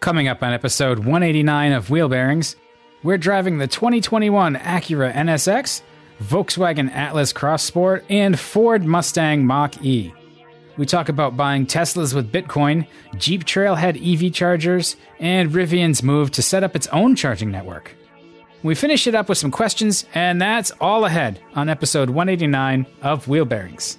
Coming up on episode 189 of Wheel Bearings, we're driving the 2021 Acura NSX, Volkswagen Atlas Cross Sport, and Ford Mustang Mach E. We talk about buying Teslas with Bitcoin, Jeep Trailhead EV chargers, and Rivian's move to set up its own charging network. We finish it up with some questions, and that's all ahead on episode 189 of Wheel Bearings.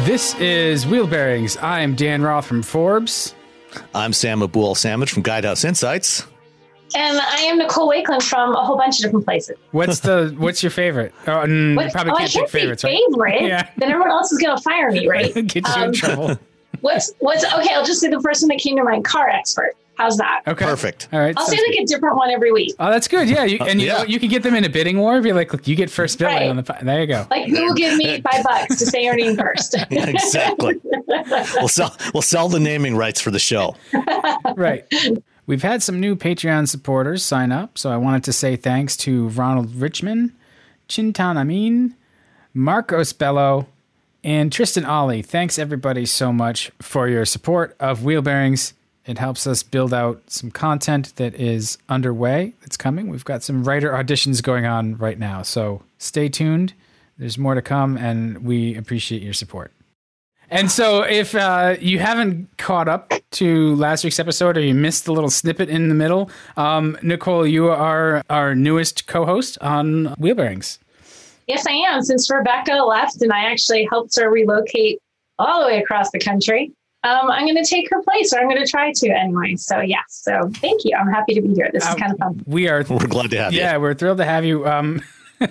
This is Wheel Bearings. I am Dan Roth from Forbes. I'm Sam Abuelsamid from Guidehouse Insights. And I am Nicole Wakelin from a whole bunch of different places. What's the what's your favorite? Oh, mm, What- probably oh, I can't can't say favorites, right? favorite. Yeah. Then everyone else is going to fire me, right? Get you in Um, trouble. What's what's okay? I'll just say the first one that came to mind. Car expert. How's that? Okay. Perfect. All right. I'll say sounds like a different one every week. Oh, that's good. Yeah, you, and you Yeah. know you can get them in a bidding war. Be like, look, you get first billing Right. on the. There you go. Like who will give me five bucks to say your name first? exactly. we'll sell we'll sell the naming rights for the show. right. We've had some new Patreon supporters sign up, so I wanted to say thanks to Ronald Richmond, Chintan Amin, Marcos Bello, and Tristan Ollie. Thanks everybody so much for your support of Wheel Bearings. It helps us build out some content that is underway. It's coming. We've got some writer auditions going on right now, so stay tuned. There's more to come, and we appreciate your support. And so, if uh, you haven't caught up to last week's episode or you missed the little snippet in the middle, um, Nicole, you are our newest co host on Wheel Bearings. yes, I am. Since Rebecca left and I actually helped her relocate all the way across the country, um, I'm going to take her place, or I'm going to try to anyway. So yes. So thank you. I'm happy to be here. This is Um, kind of fun. We are, We're glad to have you. yeah, we're thrilled to have you. Um,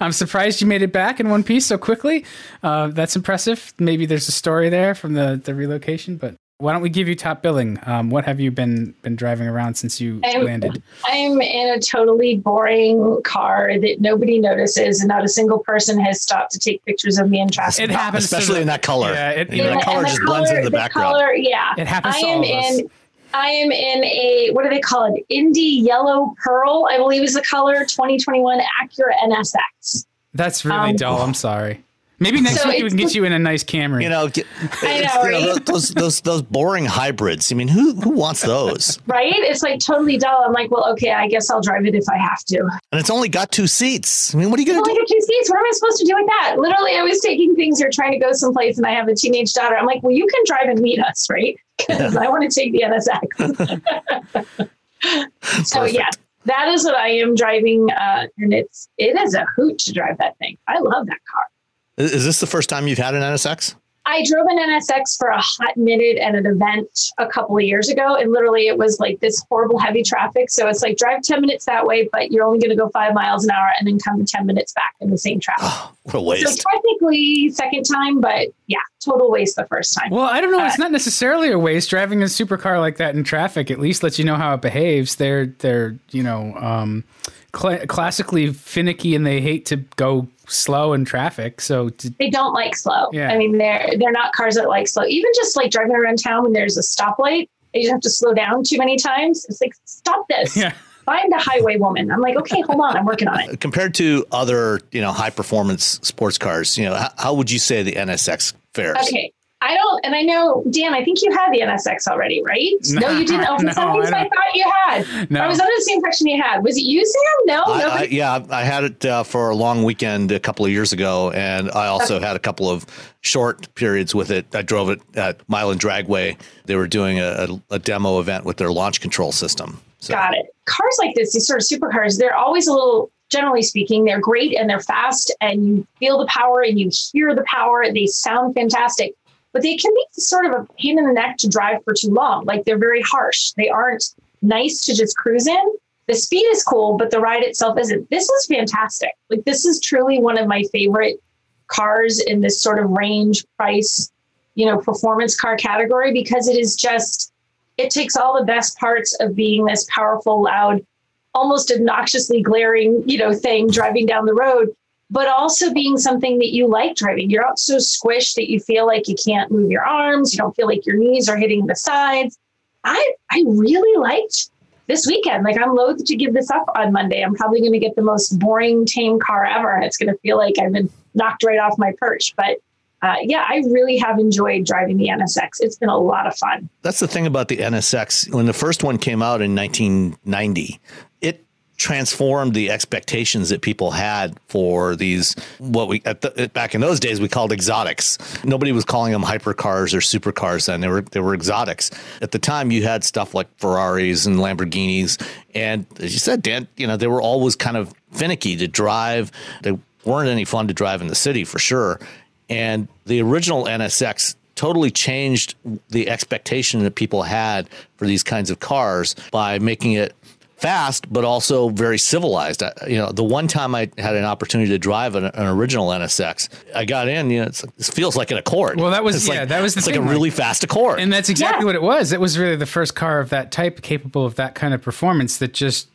I'm surprised you made it back in one piece so quickly. Uh, that's impressive. Maybe there's a story there from the, the relocation, but why don't we give you top billing? Um, what have you been been driving around since you I'm- landed? I'm in a totally boring car that nobody notices, and not a single person has stopped to take pictures of me in traffic. It happens, to Especially the- in that color. Yeah, it, You know, that the- color and the just blends into the background. Color, yeah, It happens I to am all of us. in. I am in a what do they call it? Indy yellow pearl, I believe is the color. 2021 Acura NSX. That's really Um, dull. I'm sorry. Maybe next So week we can get you in a nice Camry. You know, get, I it's, know, you know, those those those boring hybrids. I mean, who who wants those? Right? It's like totally dull. I'm like, well, okay, I guess I'll drive it if I have to. And it's only got two seats. I mean, what are you going to only do? got two seats. What am I supposed to do with that? Literally, I was taking things or trying to go someplace, and I have a teenage daughter. I'm like, well, you can drive and meet us, right? Because I want to take the NSX. so Perfect. yeah, that is what I am driving, uh, and it's it is a hoot to drive that thing. I love that car. Is is this the first time you've had an NSX? I drove an NSX for a hot minute at an event a couple of years ago, and literally it was like this horrible heavy traffic. So it's like drive 10 minutes that way, but you're only going to go five miles an hour and then come 10 minutes back in the same traffic. Oh, what a waste. So technically second time, but yeah, total waste the first time. Well, I don't know. Uh, It's not necessarily a waste. Driving a supercar like that in traffic at least lets you know how it behaves. They're they're you know um, cl- classically finicky and they hate to go slow in traffic. So to, they don't like slow. Yeah. I mean, they're they're not cars that like slow. Even just like driving around town when there's a stoplight, you just have to slow down too many times. It's like stop this. Yeah. Find a highway woman. I'm like, okay, hold on, I'm working on it. Compared to other, you know, high performance sports cars, you know, how, how would you say the NSX fares? Okay. I don't, and I know, Dan, I think you had the NSX already, right? No, you didn't. Oh, for No, some I reason, I, don't. thought you had. No. I was under the same impression you had. Was it you, Sam? No, I, I, yeah, I had it uh, for a long weekend a couple of years ago, and I also had a couple of short periods with it. I drove it at Milan Dragway. They were doing a, a, a demo event with their launch control system. So, Got it. Cars like this, these sort of supercars, they're always a little, generally speaking, they're great and they're fast and you feel the power and you hear the power. They sound fantastic, but they can be sort of a pain in the neck to drive for too long. Like they're very harsh. They aren't nice to just cruise in. The speed is cool, but the ride itself isn't. This is fantastic. Like this is truly one of my favorite cars in this sort of range price, you know, performance car category because it is just it takes all the best parts of being this powerful, loud, almost obnoxiously glaring, you know, thing driving down the road, but also being something that you like driving. You're not so squished that you feel like you can't move your arms. You don't feel like your knees are hitting the sides. I I really liked this weekend. Like I'm loath to give this up on Monday. I'm probably going to get the most boring, tame car ever, and it's going to feel like I've been knocked right off my perch. But uh, yeah, I really have enjoyed driving the NSX. It's been a lot of fun. That's the thing about the NSX. When the first one came out in 1990, it transformed the expectations that people had for these what we the, back in those days we called exotics. Nobody was calling them hypercars or supercars then. They were they were exotics. At the time you had stuff like Ferraris and Lamborghinis and as you said Dan, you know, they were always kind of finicky to drive. They weren't any fun to drive in the city for sure. And the original NSX totally changed the expectation that people had for these kinds of cars by making it fast, but also very civilized. I, you know, the one time I had an opportunity to drive an, an original NSX, I got in. You know, it's, it feels like an Accord. Well, that was- It's yeah, like, that was the it's thing, like a like- really fast Accord. and that's exactly Yeah. what it was. It was really the first car of that type capable of that kind of performance that just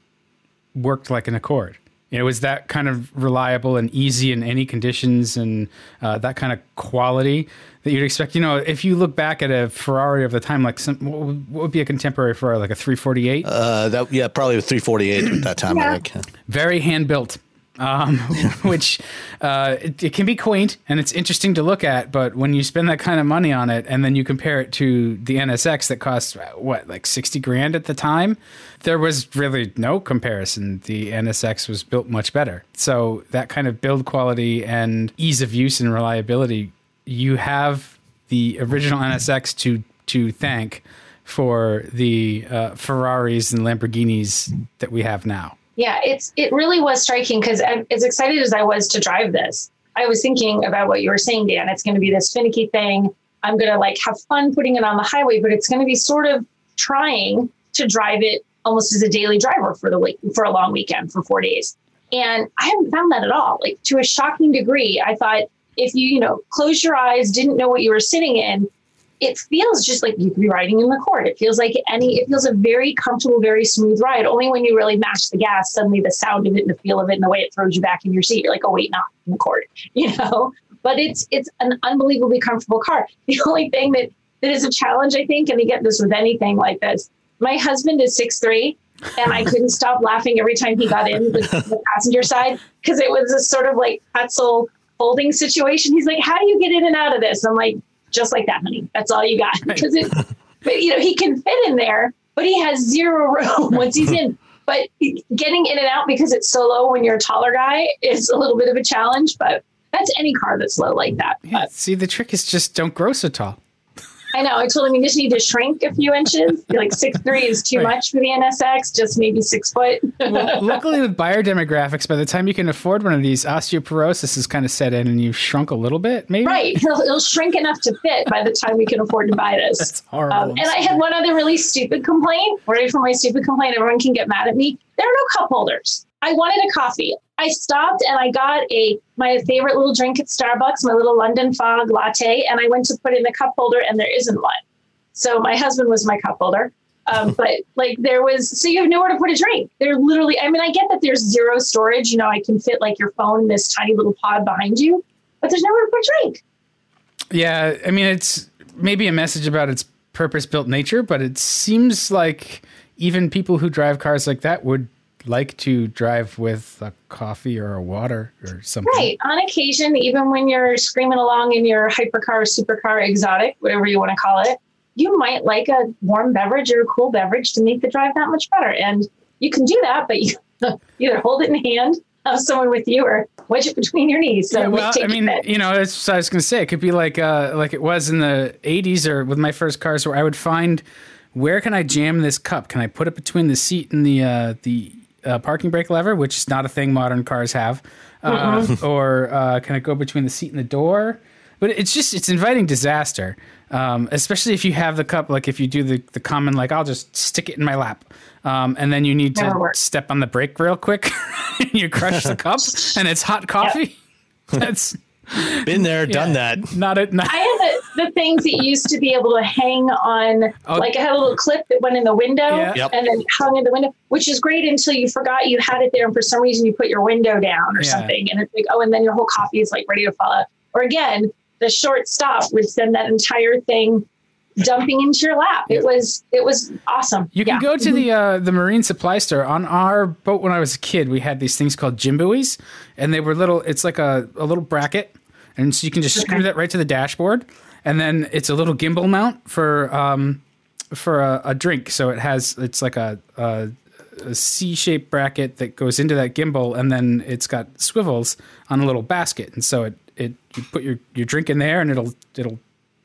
worked like an Accord. It was that kind of reliable and easy in any conditions and uh, that kind of quality that you'd expect. You know, if you look back at a Ferrari of the time, like some, what would- what would be a contemporary Ferrari, like a 348? uh, that yeah, probably a 348 at that time. I think. very hand built, um, which uh, it, it can be quaint and it's interesting to look at. But when you spend that kind of money on it, and then you compare it to the NSX that cost uh, what like sixty grand at the time, there was really no comparison. The NSX was built much better. So that kind of build quality and ease of use and reliability, you have the original NSX to to thank for the uh, Ferraris and Lamborghinis that we have now. Yeah, it's it really was striking because as excited as I was to drive this, I was thinking about what you were saying, Dan. It's going to be this finicky thing. I'm going to like have fun putting it on the highway, but it's going to be sort of trying to drive it almost as a daily driver for the week for a long weekend for four days. And I haven't found that at all. Like to a shocking degree, I thought if you you know close your eyes, didn't know what you were sitting in, it feels just like you could be riding in the court. It feels like any, it feels a very comfortable, very smooth ride. Only when you really mash the gas, suddenly the sound of it and the feel of it and the way it throws you back in your seat, you're like, oh wait, not in the court, you know. But it's it's an unbelievably comfortable car. The only thing that that is a challenge, I think, and you get this with anything like this. My husband is six three, and I couldn't stop laughing every time he got in the, the passenger side because it was a sort of like pretzel folding situation. He's like, "How do you get in and out of this?" I'm like, "Just like that, honey. That's all you got." Because it, but you know, he can fit in there, but he has zero room once he's in. But getting in and out because it's so low when you're a taller guy is a little bit of a challenge. But that's any car that's low like that. Yeah, see, the trick is just don't grow so tall. I know. I told him you just need to shrink a few inches. Like six three is too right. much for the NSX. Just maybe six foot. well, luckily with buyer demographics, by the time you can afford one of these, osteoporosis is kind of set in, and you've shrunk a little bit. Maybe right. It'll, it'll shrink enough to fit by the time we can afford to buy this. That's horrible. Um, and I had one other really stupid complaint. Ready for my stupid complaint? Everyone can get mad at me. There are no cup holders. I wanted a coffee. I stopped and I got a my favorite little drink at Starbucks, my little London Fog latte, and I went to put in the cup holder and there isn't one. So my husband was my cup holder. Um, but like there was, so you have nowhere to put a drink. They're literally, I mean, I get that there's zero storage. You know, I can fit like your phone in this tiny little pod behind you, but there's nowhere to put a drink. Yeah, I mean, it's maybe a message about its purpose-built nature, but it seems like even people who drive cars like that would like to drive with a coffee or a water or something. Right. On occasion, even when you're screaming along in your hypercar, supercar, exotic, whatever you want to call it, you might like a warm beverage or a cool beverage to make the drive that much better. And you can do that, but you either hold it in hand, have someone with you, or wedge it between your knees. So yeah, well, I mean, you know, that's what I was going to say. It could be like uh, like it was in the '80s or with my first cars, where I would find where can I jam this cup? Can I put it between the seat and the uh, the uh, parking brake lever, which is not a thing modern cars have, uh, mm-hmm. or uh, can it go between the seat and the door? But it's just it's inviting disaster, um, especially if you have the cup. Like if you do the the common like I'll just stick it in my lap, um, and then you need to step on the brake real quick, and you crush the cup, and it's hot coffee. Yep. That's been there, done yeah, that. Not it. Not- I had the, the things that used to be able to hang on, oh. like I had a little clip that went in the window yeah. yep. and then hung in the window, which is great until you forgot you had it there, and for some reason you put your window down or yeah. something, and it's like, oh, and then your whole coffee is like ready to fall out. Or again, the short stop would send that entire thing dumping into your lap. It was it was awesome. You can yeah. go to the uh, the marine supply store. On our boat when I was a kid, we had these things called gym and they were little. It's like a, a little bracket and so you can just okay. screw that right to the dashboard, and then it's a little gimbal mount for um, for a, a drink. So it has it's like a, a a C-shaped bracket that goes into that gimbal, and then it's got swivels on a little basket, and so it, it you put your, your drink in there, and it'll it'll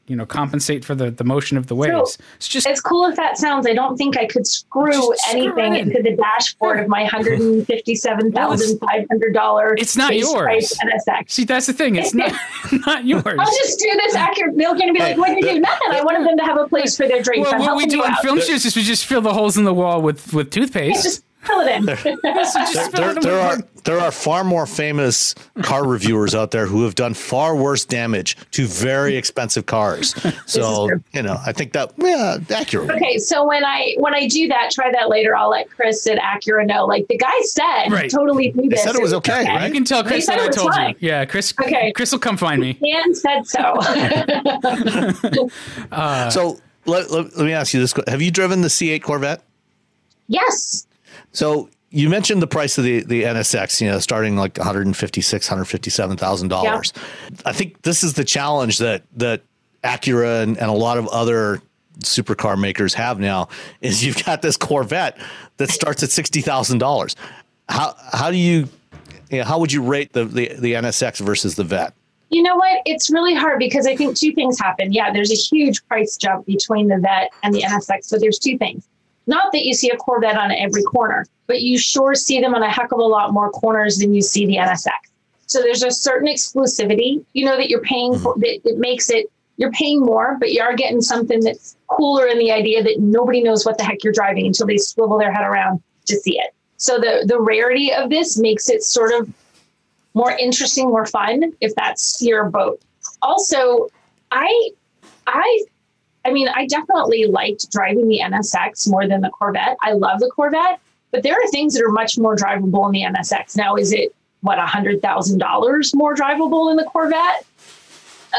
you know compensate for the, the motion of the waves. So, it's just as cool as that sounds. I don't think I could screw anything into the dashboard of my hundred and fifty seven thousand five hundred dollars. It's not yours. NSX. See, that's the thing. It's not not yours. I'll just do this accurate. They're going to be like, "What do you do?" Nothing. I wanted them to have a place for their drinks. Well, what we do on film shoots is we just fill the holes in the wall with with toothpaste. Fill it there, there are there are far more famous car reviewers out there who have done far worse damage to very expensive cars. So you know, I think that yeah, accurate. Okay, so when I when I do that, try that later. I'll let Chris at Acura know. Like the guy said, right. totally knew this. He said it was okay. okay. Right? You can tell Chris that I told fine. you. Yeah, Chris. Okay, Chris will come find me. Dan said so. uh, so let, let, let me ask you this: Have you driven the C8 Corvette? Yes. So you mentioned the price of the, the NSX, you know, starting like 156, 157,000 yeah. dollars. I think this is the challenge that that Acura and, and a lot of other supercar makers have now is you've got this Corvette that starts at sixty thousand dollars. How how do you, you know, how would you rate the, the the NSX versus the Vet? You know what? It's really hard because I think two things happen. Yeah, there's a huge price jump between the Vet and the NSX. So there's two things. Not that you see a Corvette on every corner, but you sure see them on a heck of a lot more corners than you see the NSX. So there's a certain exclusivity, you know, that you're paying mm-hmm. for, that it makes it, you're paying more, but you are getting something that's cooler in the idea that nobody knows what the heck you're driving until they swivel their head around to see it. So the, the rarity of this makes it sort of more interesting, more fun, if that's your boat. Also, I, I I mean, I definitely liked driving the NSX more than the Corvette. I love the Corvette, but there are things that are much more drivable in the NSX. Now, is it what a hundred thousand dollars more drivable in the Corvette?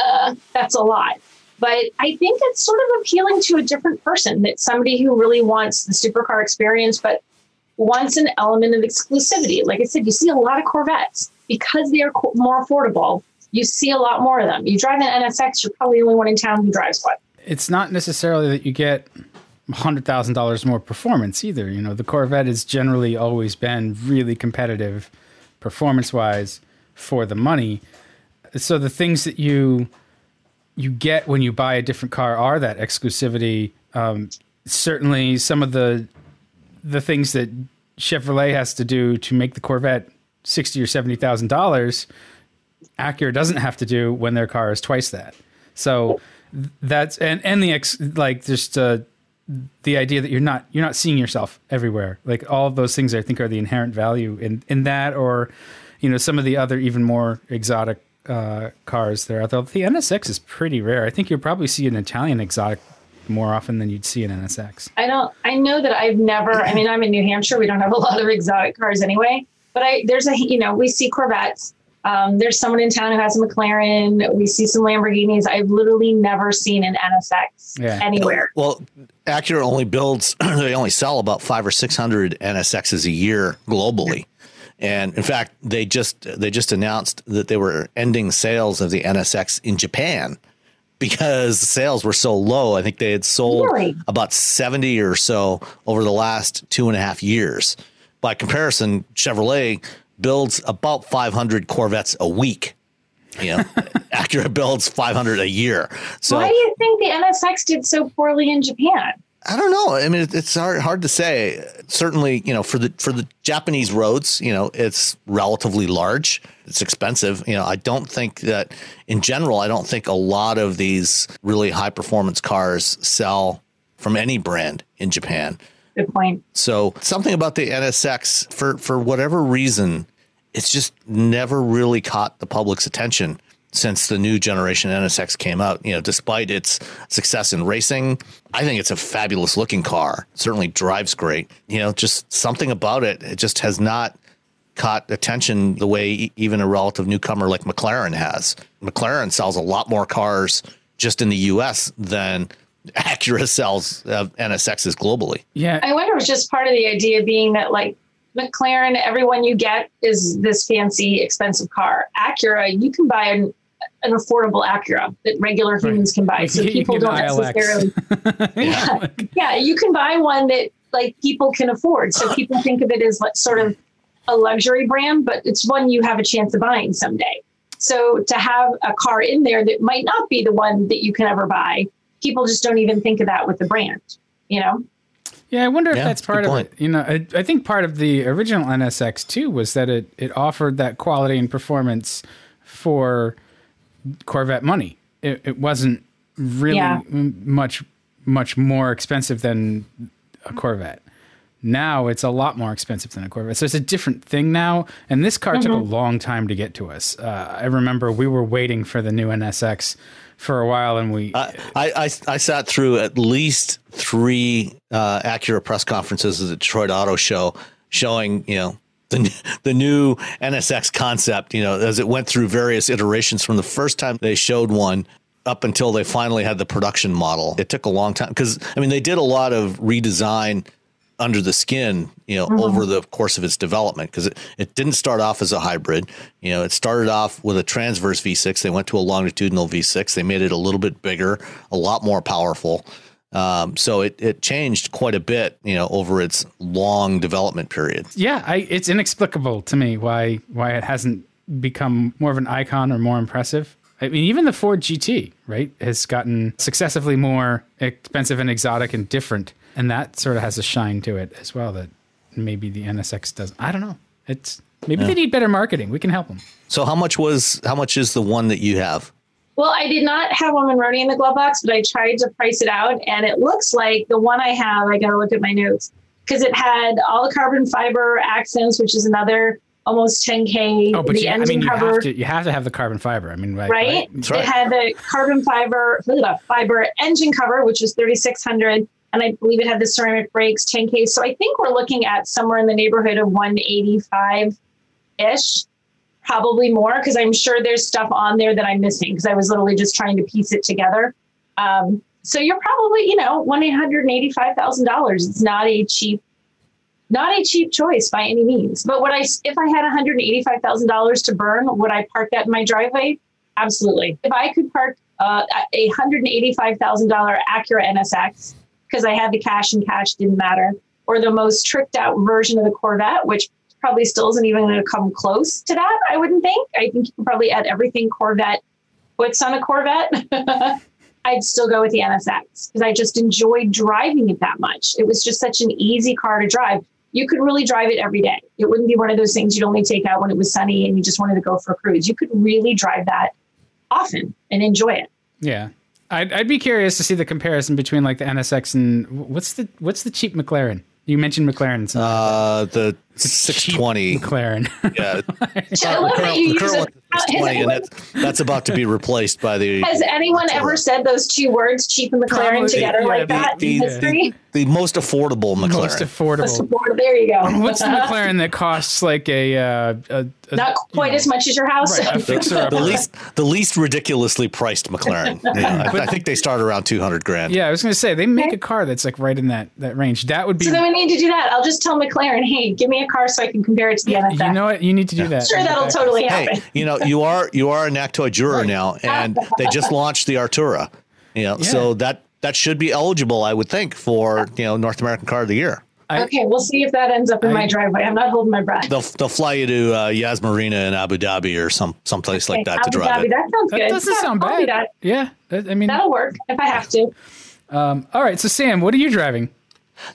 Uh, that's a lot. But I think it's sort of appealing to a different person that somebody who really wants the supercar experience, but wants an element of exclusivity. Like I said, you see a lot of Corvettes because they are more affordable. You see a lot more of them. You drive an NSX, you're probably the only one in town who drives one it's not necessarily that you get hundred thousand dollars more performance either. You know, the Corvette has generally always been really competitive, performance wise, for the money. So the things that you you get when you buy a different car are that exclusivity. Um, certainly, some of the the things that Chevrolet has to do to make the Corvette sixty or seventy thousand dollars, Acura doesn't have to do when their car is twice that. So that's and and the ex like just uh, the idea that you're not you're not seeing yourself everywhere. Like all those things, I think are the inherent value in in that, or you know some of the other even more exotic uh, cars there. Although the NSX is pretty rare. I think you'll probably see an Italian exotic more often than you'd see an NSX. I don't. I know that I've never. I mean, I'm in New Hampshire. We don't have a lot of exotic cars anyway. But I there's a you know we see Corvettes. Um, there's someone in town who has a McLaren. We see some Lamborghinis. I've literally never seen an NSX Yeah. anywhere. Well, Acura only builds, they only sell about five or 600 NSXs a year globally. And in fact, they just they just announced that they were ending sales of the NSX in Japan because the sales were so low. I think they had sold Really? about 70 or so over the last two and a half years. By comparison, Chevrolet builds about 500 Corvettes a week. You know, Acura builds 500 a year. So Why do you think the NSX did so poorly in Japan? I don't know. I mean, it's hard hard to say. Certainly, you know, for the for the Japanese roads, you know, it's relatively large. It's expensive. You know, I don't think that in general, I don't think a lot of these really high performance cars sell from any brand in Japan. Good point. So something about the NSX for for whatever reason, it's just never really caught the public's attention since the new generation NSX came out. You know, despite its success in racing, I think it's a fabulous looking car. Certainly drives great. You know, just something about it. It just has not caught attention the way even a relative newcomer like McLaren has. McLaren sells a lot more cars just in the U.S. than Acura sells uh, NSXs globally. Yeah, I wonder if it's just part of the idea being that like McLaren, everyone you get is this fancy, expensive car. Acura, you can buy an, an affordable Acura that regular humans can buy. Like, So you people get don't ILX. necessarily. yeah, yeah, you can buy one that like people can afford. So people think of it as like sort of a luxury brand, but it's one you have a chance of buying someday. So to have a car in there that might not be the one that you can ever buy, people just don't even think of that with the brand. You know. Yeah, I wonder if Yeah, that's that's part of point. it. You know, I, I think part of the original NSX too was that it it offered that quality and performance for Corvette money. It, it wasn't really Yeah. much much more expensive than a Corvette. Now it's a lot more expensive than a Corvette, so it's a different thing now. And this car took a long time to get to us. Uh, I remember we were waiting for the new NSX for a while, and we I, I, I I sat through at least three uh, Acura press conferences at the Detroit Auto Show, showing you know the the new NSX concept. You know, as it went through various iterations from the first time they showed one up until they finally had the production model. It took a long time because I mean they did a lot of redesign under the skin, you know, over the course of its development because it, it didn't start off as a hybrid. You know, it started off with a transverse V6. They went to a longitudinal V6. They made it a little bit bigger, a lot more powerful. Um, so it, it changed quite a bit, you know, over its long development period. yeah, I, it's inexplicable to me why why it hasn't become more of an icon or more impressive. I mean, even the Ford GT, right, has gotten successively more expensive and exotic and different, and that sort of has a shine to it as well that maybe the NSX doesn't. I don't know. It's maybe they need better marketing. We can help them. So how much was how much is the one that you have? Well, I did not have one Monroney in the glove box, but I tried to price it out, and it looks like the one I have. I got to look at my notes because it had all the carbon fiber accents, which is another almost 10k. Oh, but the you, I engine mean, you cover, have to you have to have the carbon fiber. I mean, right? right? Right. It had the carbon fiber ugh, fiber engine cover, which was 3600, and I believe it had the ceramic brakes, 10k. So I think we're looking at somewhere in the neighborhood of 185 ish, probably more, because I'm sure there's stuff on there that I'm missing because I was literally just trying to piece it together. Um, so you're probably, you know, one eight hundred eighty five thousand dollars. It's not a cheap, not a cheap choice by any means. But would I, if I had one hundred eighty five thousand dollars to burn, would I park that in my driveway? Absolutely. If I could park uh, a hundred eighty five thousand dollar Acura NSX because I had the cash and cash didn't matter, or the most tricked out version of the Corvette, which probably still isn't even going to come close to that. I wouldn't think. I think you could probably add everything Corvette what's on a Corvette, I'd still go with the NSX because I just enjoyed driving it that much. It was just such an easy car to drive. You could really drive it every day. It wouldn't be one of those things you'd only take out when it was sunny and you just wanted to go for a cruise. You could really drive that often and enjoy it. Yeah. I'd, I'd be curious to see the comparison between like the NSX and what's the what's the cheap McLaren? You mentioned McLaren. Uh, the 620. McLaren. Yeah. I love that you use current it. One is 620, and that's, that's about to be replaced by the Has anyone ever said those two words, cheap and McLaren, Probably, together yeah, like the- that the- in history? the most affordable McLaren. Most affordable. There you go. What's the McLaren that costs like a, uh, a, a Not quite as much as your house. Right, a fixer the least the least ridiculously priced McLaren. Yeah, I, I think they start around 200 grand. Yeah, I was going to say they make a car that's like right in that that range. That would be. So then we need to do that. I'll just tell McLaren, hey, give me a car so I can compare it to the NSX. you know what? You need to do that. sure, that'll totally Hey, happen. you know, you are you are a NACTOY juror now, and they just launched the Artura. You know, so that that should be eligible, I would think, for you know North American Car of the Year. I- okay, we'll see if that ends up in I- my driveway. I'm not holding my breath. They'll they'll fly you to uh, Yas Marina in Abu Dhabi or some someplace like that to Abu drive Dhabi, it. That sounds That good. doesn't Yeah, sound I'll do bad. that. Yeah, that, I mean, That'll work if I have to. um, all right. So Sam, what are you driving?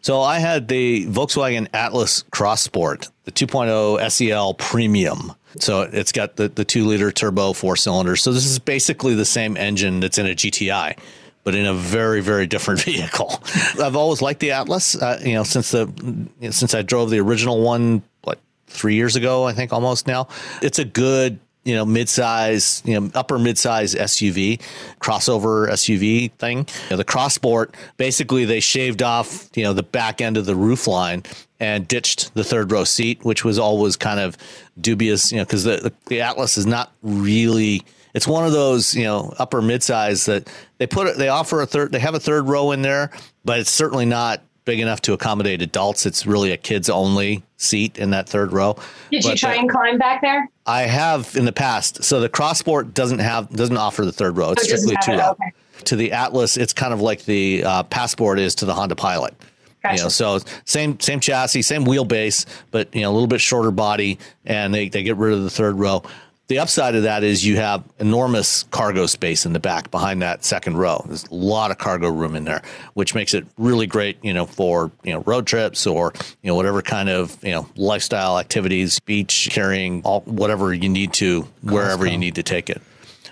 So I had the Volkswagen Atlas Cross Sport, the 2.0 SEL Premium. So it's got the, the two liter turbo four cylinder. So this is basically the same engine that's in a GTI, but in a very very different vehicle. I've always liked the Atlas. Uh, you know, since the you know, since I drove the original one, what three years ago, I think almost now. It's a good you know, mid-size, you know, upper mid-size SUV, crossover SUV thing. You know, the Cross Sport, basically they shaved off, you know, the back end of the roof line and ditched the third row seat, which was always kind of dubious, you know, because the, the, the Atlas is not really it's one of those, you know, upper mid-size that they put it they offer a third they have a third row in there, but it's certainly not big enough to accommodate adults. It's really a kids only seat in that third row. Did you try the- and climb back there? I have in the past. So the Cross Sport doesn't have doesn't offer the third row. It's Oh, strictly two it, row. okay. To the Atlas, it's kind of like the uh, Passport is to the Honda Pilot. Gotcha. You know, so same same chassis, same wheelbase, but you know a little bit shorter body, and they they get rid of the third row. The upside of that is you have enormous cargo space in the back behind that second row. There's a lot of cargo room in there, which makes it really great, you know, for you know road trips or you know whatever kind of you know lifestyle activities, beach carrying, all whatever you need to wherever you need to take it.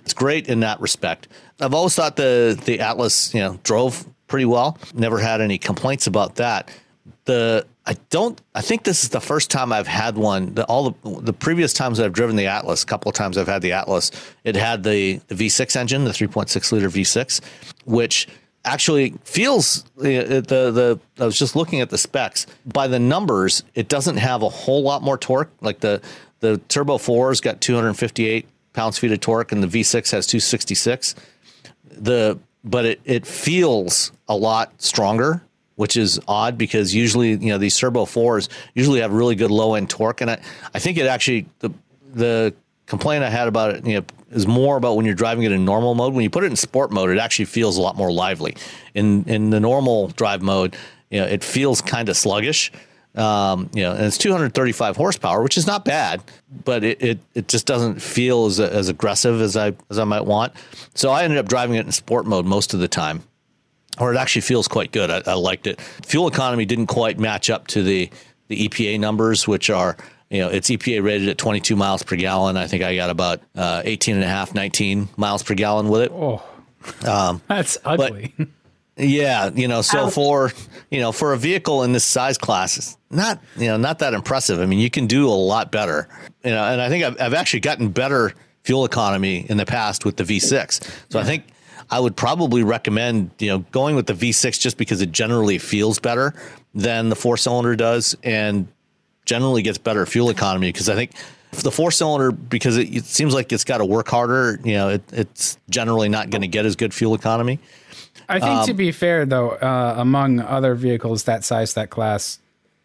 It's great in that respect. I've always thought the the Atlas, you know, drove pretty well. Never had any complaints about that. The I don't. I think this is the first time I've had one. The, all the the previous times I've driven the Atlas, a couple of times I've had the Atlas. It had the the V6 engine, the 3.6 liter V6, which actually feels the, the the I was just looking at the specs. By the numbers, it doesn't have a whole lot more torque. Like the the Turbo 4's got 258 pounds feet of torque, and the V6 has 266 the but it it feels a lot stronger which is odd because usually you know these turbo fours usually have really good low end torque. And i i think it actually the the complaint i had about it you know is more about when you're driving it in normal mode. When you put it in sport mode it actually feels a lot more lively. In in the normal drive mode you know it feels kind of sluggish. Um, you know, and it's 235 horsepower, which is not bad, but it, it, it just doesn't feel as, as aggressive as I as I might want. So I ended up driving it in sport mode most of the time, or it actually feels quite good. I, I liked it. Fuel economy didn't quite match up to the the EPA numbers, which are you know it's EPA rated at 22 miles per gallon. I think I got about uh, 18 and a half, 19 miles per gallon with it. Oh, that's ugly. Yeah, you know, so Ouch. for you know, for a vehicle in this size class, it's not you know not that impressive. I mean, you can do a lot better, you know, and I think I've, I've actually gotten better fuel economy in the past with the V6. So I think I would probably recommend you know going with the V6 just because it generally feels better than the four cylinder does, and generally gets better fuel economy because I think. The four cylinder, because it, it seems like it's got to work harder, you know, it, it's generally not going to get as good fuel economy. I think Um, to be fair, though, uh, among other vehicles that size, that class,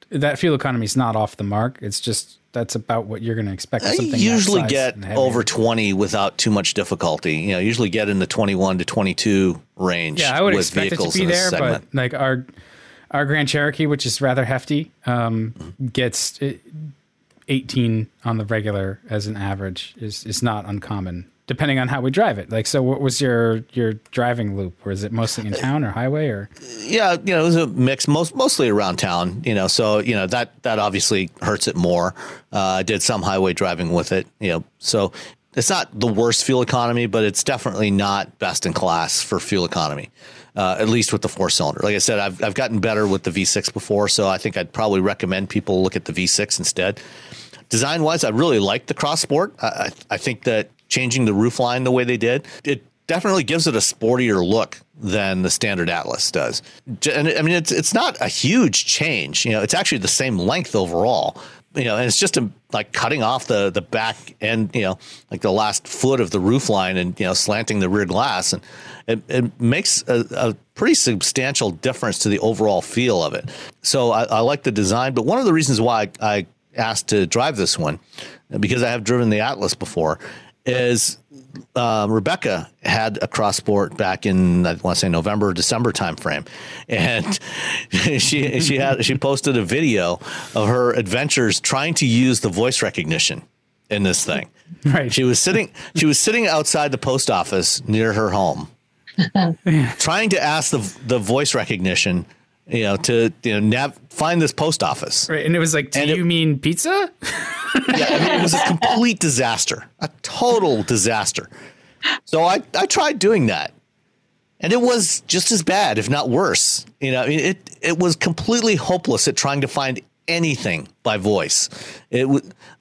that fuel economy is not off the mark. It's just that's about what you're going to expect. I usually get over 20 without too much difficulty. You know, usually get in the 21 to 22 range. Yeah, I would with expect it to be there, segment. but like our our Grand Cherokee, which is rather hefty, um, gets uh, 18 on the regular as an average is is not uncommon depending on how we drive it. Like, so what was your your driving loop? Was it mostly in town or highway or? Yeah, you know, it was a mix, most mostly around town. You know, so you know that that obviously hurts it more. Uh, I did some highway driving with it. You know, so it's not the worst fuel economy, but it's definitely not best in class for fuel economy. Uh, at least with the four cylinder. Like I said, I've I've gotten better with the V6 before, so I think I'd probably recommend people look at the V6 instead. Design wise, I really like the Cross Sport. I, I think that changing the roof line the way they did, it definitely gives it a sportier look than the standard Atlas does. And I mean, it's it's not a huge change. You know, it's actually the same length overall. You know, and it's just a, like cutting off the the back end. You know, like the last foot of the roof line, and you know, slanting the rear glass, and it, it makes a, a pretty substantial difference to the overall feel of it. So I, I like the design, but one of the reasons why I, I asked to drive this one because I have driven the Atlas before is uh, Rebecca had a cross sport back in I want to say November December timeframe, and she she had she posted a video of her adventures trying to use the voice recognition in this thing. Right. She was sitting she was sitting outside the post office near her home, trying to ask the the voice recognition you know, to you know, nav- find this post office. Right, and it was like, do And you it- mean pizza? Yeah, I mean, it was a complete disaster, a total disaster. So I, I tried doing that, and it was just as bad, if not worse. You know, I mean, it it was completely hopeless at trying to find anything by voice. It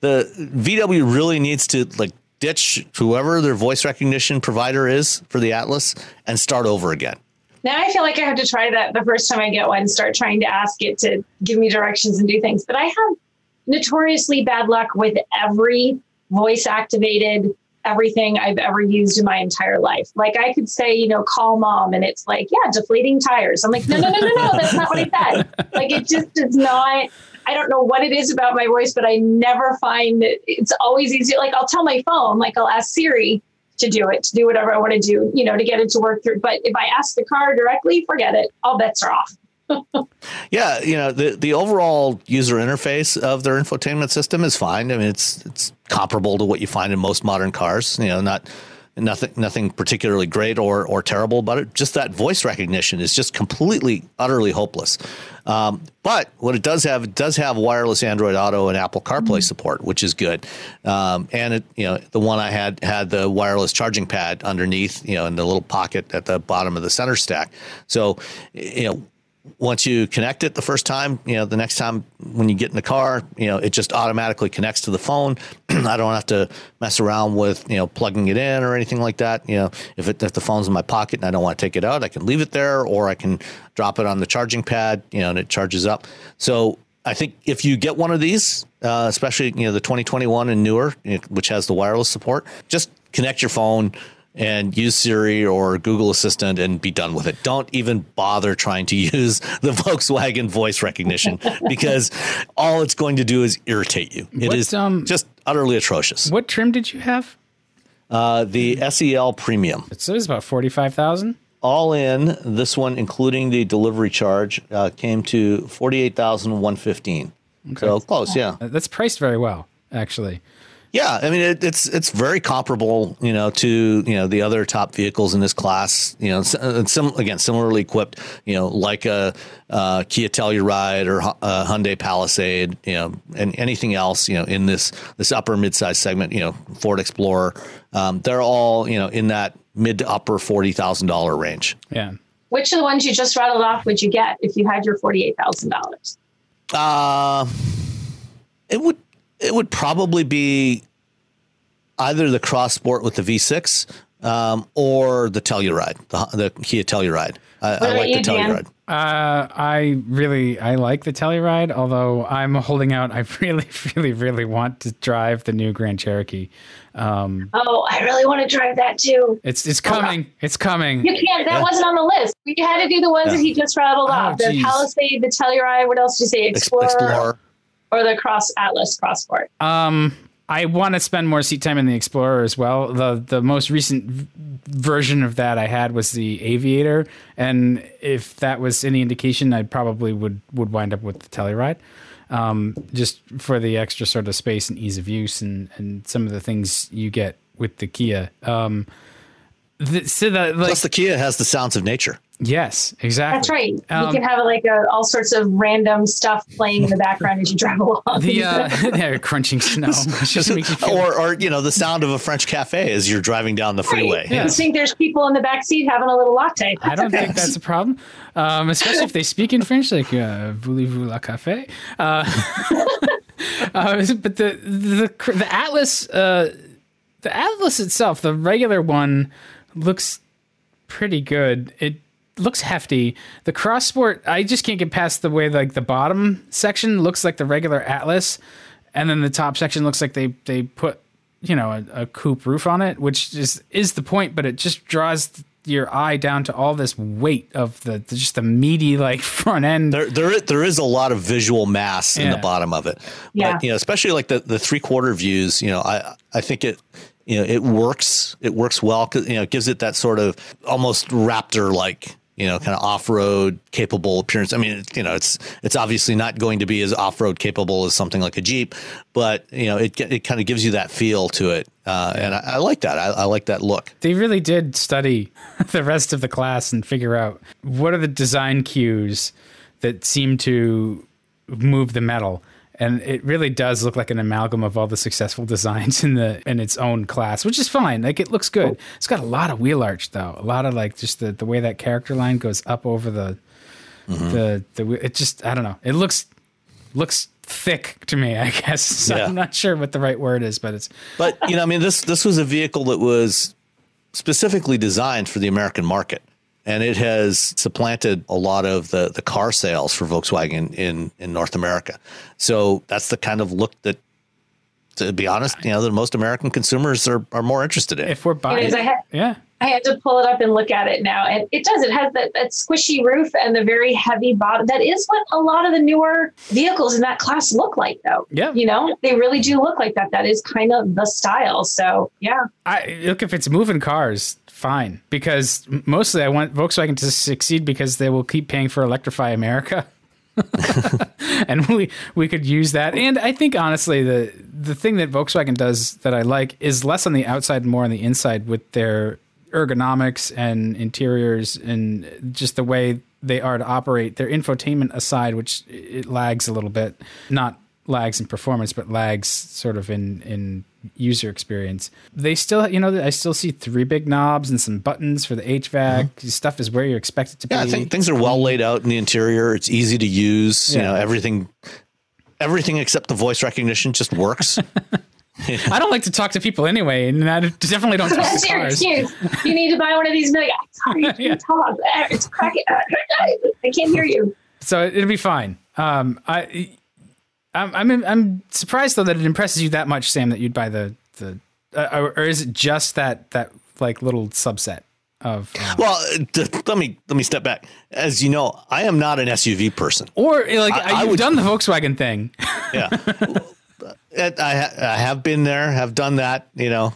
the VW really needs to like ditch whoever their voice recognition provider is for the Atlas and start over again. Now I feel like I have to try that the first time I get one, start trying to ask it to give me directions and do things. But I have notoriously bad luck with every voice activated everything I've ever used in my entire life. Like I could say, you know, call mom and it's like, yeah, deflating tires. I'm like, no, no, no, no, no, that's not what I said. Like it just does not I don't know what it is about my voice, but I never find that it's always easy. Like I'll tell my phone, like I'll ask Siri to do it, to do whatever I want to do, you know, to get it to work through. But if I ask the car directly, forget it. All bets are off. Yeah, you know the the overall user interface of their infotainment system is fine. I mean, it's it's comparable to what you find in most modern cars. You know, not nothing nothing particularly great or or terrible about it. Just that voice recognition is just completely utterly hopeless. Um, but what it does have, it does have wireless Android Auto and Apple CarPlay support, which is good. Um, and it, you know, the one I had had the wireless charging pad underneath, you know, in the little pocket at the bottom of the center stack. So, you know, once you connect it the first time, you know, the next time when you get in the car, you know, it just automatically connects to the phone. I don't have to mess around with, you know, plugging it in or anything like that. You know, if it, if the phone's in my pocket and I don't want to take it out, I can leave it there or I can drop it on the charging pad, you know, and it charges up. So I think if you get one of these, uh, especially, you know, the 2021 and newer, you know, which has the wireless support, just connect your phone, and use Siri or Google Assistant and be done with it. Don't even bother trying to use the Volkswagen voice recognition because all it's going to do is irritate you. It What, is um, just utterly atrocious. what trim did you have? Uh, the SEL Premium, It says about forty five thousand. all in, this one, including the delivery charge, uh, came to forty-eight thousand one fifteen. So close, yeah. That's priced very well, actually. Yeah, I mean it, it's it's very comparable, you know, to you know the other top vehicles in this class. You know, s- uh, sim, again similarly equipped, you know, like a uh, Kia Telluride or uh, Hyundai Palisade, you know, and anything else, you know, in this this upper midsize segment, you know, Ford Explorer, um, they're all you know in that mid to upper forty thousand dollar range. Yeah. Which of the ones you just rattled off would you get if you had your forty-eight thousand dollars? Uh, it would it would probably be either the Cross Sport with the V6 um, or the Telluride, the, the Kia Telluride. I, I like you, the Dan? Telluride. Uh, I really I like the Telluride, although I'm holding out. I really, really, really want to drive the new Grand Cherokee. Um, Oh, I really want to drive that too. it's it's coming. It's coming. You can't. That wasn't on the list. We had to do the ones that he just rattled Oh, off: the geez. Palisade, the Telluride. What else did you say? Ex- Explorer, Explorer. Or the Cross Atlas Cross Sport? Um, I want to spend more seat time in the Explorer as well. The the most recent v- version of that I had was the Aviator, and if that was any indication, I probably would would wind up with the Telluride. Um, just for the extra sort of space and ease of use, and, and some of the things you get with the Kia. Um, the, so the, like, Plus, the Kia has the sounds of nature. Yes, exactly. That's right. Um, you can have like a, all sorts of random stuff playing in the background as you drive along. The uh, they're crunching snow. Just you Or, or you know, the sound of a French cafe as you're driving down the freeway. Yeah. You think there's people in the back seat having a little latte. I don't think that's a problem, um, especially if they speak in French, like uh, "Voulez-vous la café?" Uh, uh, but the the the Atlas, uh, the Atlas itself, the regular one, looks pretty good. It looks hefty. The Cross Sport, I just can't get past the way like the bottom section looks like the regular Atlas, and then the top section looks like they they put you know a, a coupe roof on it, which is is the point, but it just draws your eye down to all this weight of the, the just the meaty like front end. There, there, is, there is a lot of visual mass in the bottom of it. Yeah. But, you know, especially like the, the three quarter views, you know, I, I think it, you know, it works, it works well. You know, it gives it that sort of almost Raptor like, you know, kind of off road capable appearance. I mean, you know, it's, it's obviously not going to be as off road capable as something like a Jeep, but, you know, it, it kind of gives you that feel to it. Uh, and I, I like that. I, I like that look. they really did study the rest of the class and figure out what are the design cues that seem to move the metal and it really does look like an amalgam of all the successful designs in the in its own class which is fine. Like it looks good. It's got a lot of wheel arch though. A lot of like just the, the way that character line goes up over the mm-hmm. the the it just i don't know. It looks looks thick to me i guess. So Yeah. i'm not sure what the right word is but it's But you know, I mean, this this was a vehicle that was specifically designed for the American market, and it has supplanted a lot of the the car sales for Volkswagen in in North America. So that's the kind of look that, to be honest, you know, that most American consumers are are more interested in. if we're buying is. I ha- yeah I had to pull it up and look at it now. And it does. It has that, that squishy roof and the very heavy bottom. That is what a lot of the newer vehicles in that class look like, though. Yeah. You know, they really do look like that. That is kind of the style. So, yeah. I look if it's moving cars, fine. Because mostly I want Volkswagen to succeed because they will keep paying for Electrify America. and we we could use that. And I think honestly the the thing that Volkswagen does that I like is less on the outside more on the inside with their ergonomics and interiors and just the way they are to operate. Their infotainment aside, which it lags a little bit, not lags in performance, but lags sort of in in user experience. They still, you know, I still see three big knobs and some buttons for the HVAC. Stuff is where you expect it to Mm-hmm. yeah, be. I think things are well laid out in the interior. It's easy to use. You know, everything everything except the voice recognition just works. I don't like to talk to people anyway, and I definitely don't talk That's to your cars. excuse. You need to buy one of these. and Like, sorry, I can't talk. It's cracking. I can't hear you. So it'll be fine. Um, I, I'm, I'm, I'm surprised though that it impresses you that much, Sam, that you'd buy the the, uh, or, or is it just that that like little subset of? um, well, d- let me let me step back. As you know, I am not an SUV person. or like I- would- done the Volkswagen thing. Yeah. I, I have been there, have done that, you know,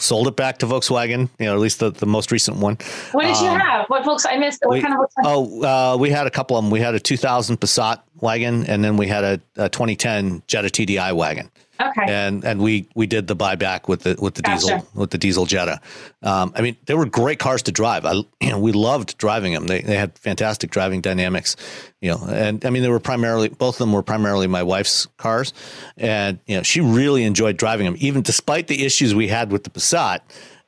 sold it back to Volkswagen, you know, at least the, the most recent one. What did you have? What folks? I missed. What We- kind of? Volkswagen? oh, uh, we had a couple of them. We had a 2000 Passat wagon, and then we had a, a 2010 Jetta TDI wagon. Okay. and and we we did the buyback with the with the Gotcha. diesel with the diesel Jetta. Um, I mean, they were great cars to drive. I you know we loved driving them. They they had fantastic driving dynamics, you know. And I mean, they were primarily both of them were primarily my wife's cars, and you know she really enjoyed driving them, even despite the issues we had with the Passat.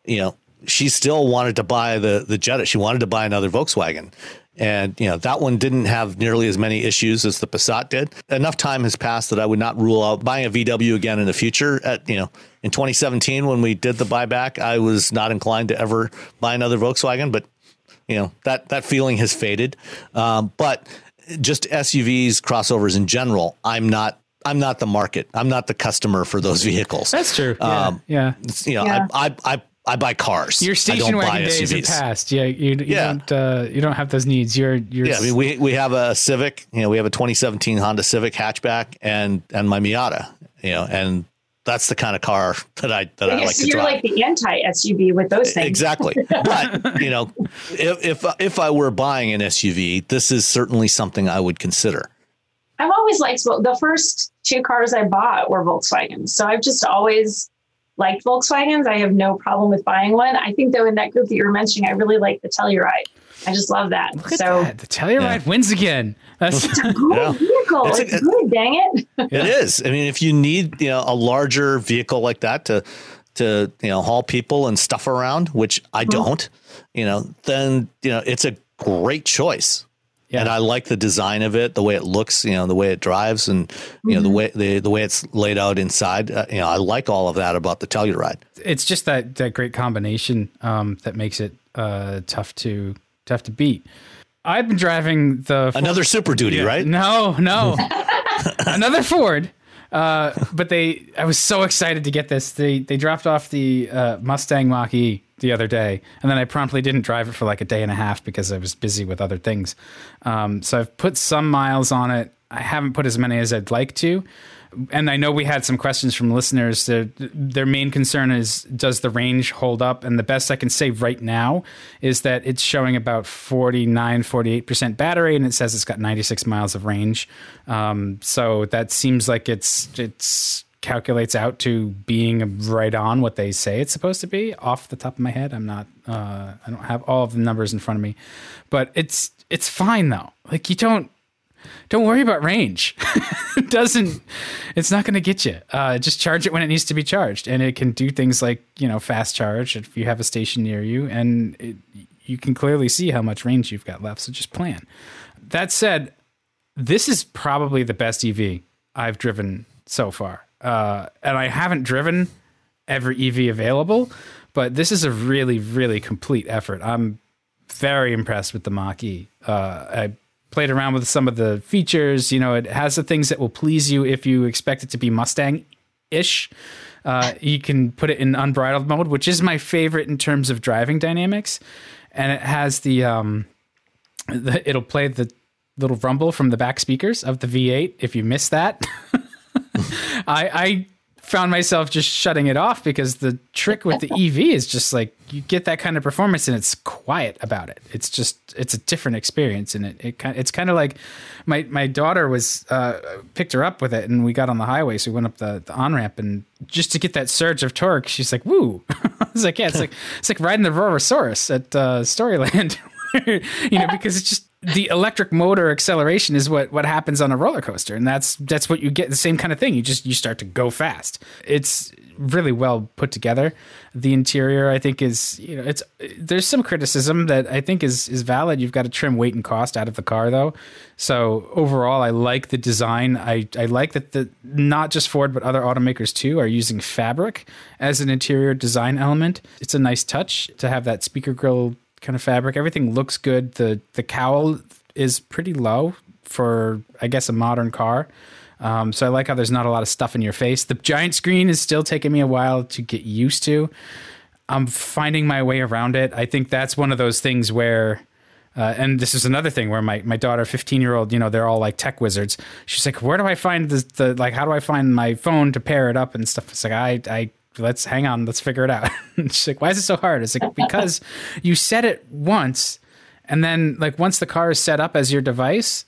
You know, she still wanted to buy the the Jetta. She wanted to buy another Volkswagen. And you know that one didn't have nearly as many issues as the Passat did. Enough time has passed that I would not rule out buying a VW again in the future. At you know, in 2017 when we did the buyback, I was not inclined to ever buy another Volkswagen, but you know that that feeling has faded. Um, but just SUVs, crossovers in general, I'm not. I'm not the market. I'm not the customer for those vehicles. That's true. Yeah, Um, yeah. It's, you know, Yeah. I, I I I buy cars. Your station wagon days are SUVs. past. Yeah, you, you Yeah. don't uh, you don't have those needs. You're you're Yeah, I mean, we we have a Civic. You know, we have a 2017 Honda Civic hatchback and and my Miata. You know, and that's the kind of car that I that I Yes, like to you're drive. like the anti SUV with those things. Exactly. But, you know, if, if if I were buying an SUV, this is certainly something I would consider. I've always liked well, the first two cars I bought were Volkswagens, so I've just always liked Volkswagens. I have no problem with buying one. I think though in that group that you were mentioning, I really like the Telluride. I just love that. Look at so that. The Telluride Yeah. wins again. That's it's a good Yeah. vehicle. It's It's, a- good, dang it. It is. I mean, if you need you know a larger vehicle like that to to you know haul people and stuff around, which I uh-huh. don't, you know, then you know it's a great choice. Yeah. And I like the design of it, the way it looks, you know, the way it drives, and you know the way the the way it's laid out inside. Uh, you know, I like all of that about the Telluride. it's just that that great combination um, that makes it uh, tough to tough to beat. I've been driving the Another Super Duty, Yeah. right? No, no, another Ford. Uh, but they, I was so excited to get this. They they dropped off the uh, Mustang Mach E the other day, and then I promptly didn't drive it for like a day and a half because I was busy with other things. Um, so I've put some miles on it. I haven't put as many as I'd like to. And I know we had some questions from listeners. Their, their main concern is does the range hold up? And the best I can say right now is that it's showing about 49, 48% battery, and it says it's got 96 miles of range. Um, so that seems like it's it's calculates out to being right on what they say it's supposed to be. Off the top of my head, I'm not. Uh, I don't have all of the numbers in front of me, but it's it's fine though. Like you don't don't worry about range. it doesn't. It's not going to get you. Uh, just charge it when it needs to be charged, and it can do things like you know fast charge if you have a station near you, and it, you can clearly see how much range you've got left. So just plan. That said, this is probably the best EV I've driven so far, uh, and I haven't driven every EV available, but this is a really really complete effort. I'm very impressed with the Mach E. Uh, I played around with some of the features. You know, it has the things that will please you if you expect it to be Mustang ish. Uh, you can put it in unbridled mode, which is my favorite in terms of driving dynamics. And it has the, um, the it'll play the little rumble from the back speakers of the V8 if you miss that. I, I found myself just shutting it off because the trick with the EV is just like you get that kind of performance and it's quiet about it. It's just it's a different experience and it it kind it's kind of like my my daughter was uh, picked her up with it and we got on the highway so we went up the, the on ramp and just to get that surge of torque she's like woo I was like yeah it's like it's like riding the Roar-O-Saurus at uh, Storyland you know because it's just the electric motor acceleration is what what happens on a roller coaster. And that's that's what you get the same kind of thing. You just you start to go fast. It's really well put together. The interior i think is you know it's there's some criticism that i think is is valid. You've got to trim weight and cost out of the car though. So overall i like the design. I i like that the not just ford but other automakers too are using fabric as an interior design element. It's a nice touch to have that speaker grill kind of fabric. Everything looks good. The the cowl is pretty low for I guess a modern car. Um, so I like how there's not a lot of stuff in your face. The giant screen is still taking me a while to get used to. I'm finding my way around it. I think that's one of those things where uh, and this is another thing where my, my daughter, 15 year old, you know, they're all like tech wizards. She's like, where do I find the, the, like, how do I find my phone to pair it up and stuff? It's like, I, I, let's hang on, let's figure it out. She's like, why is it so hard? It's like, because you set it once and then like once the car is set up as your device,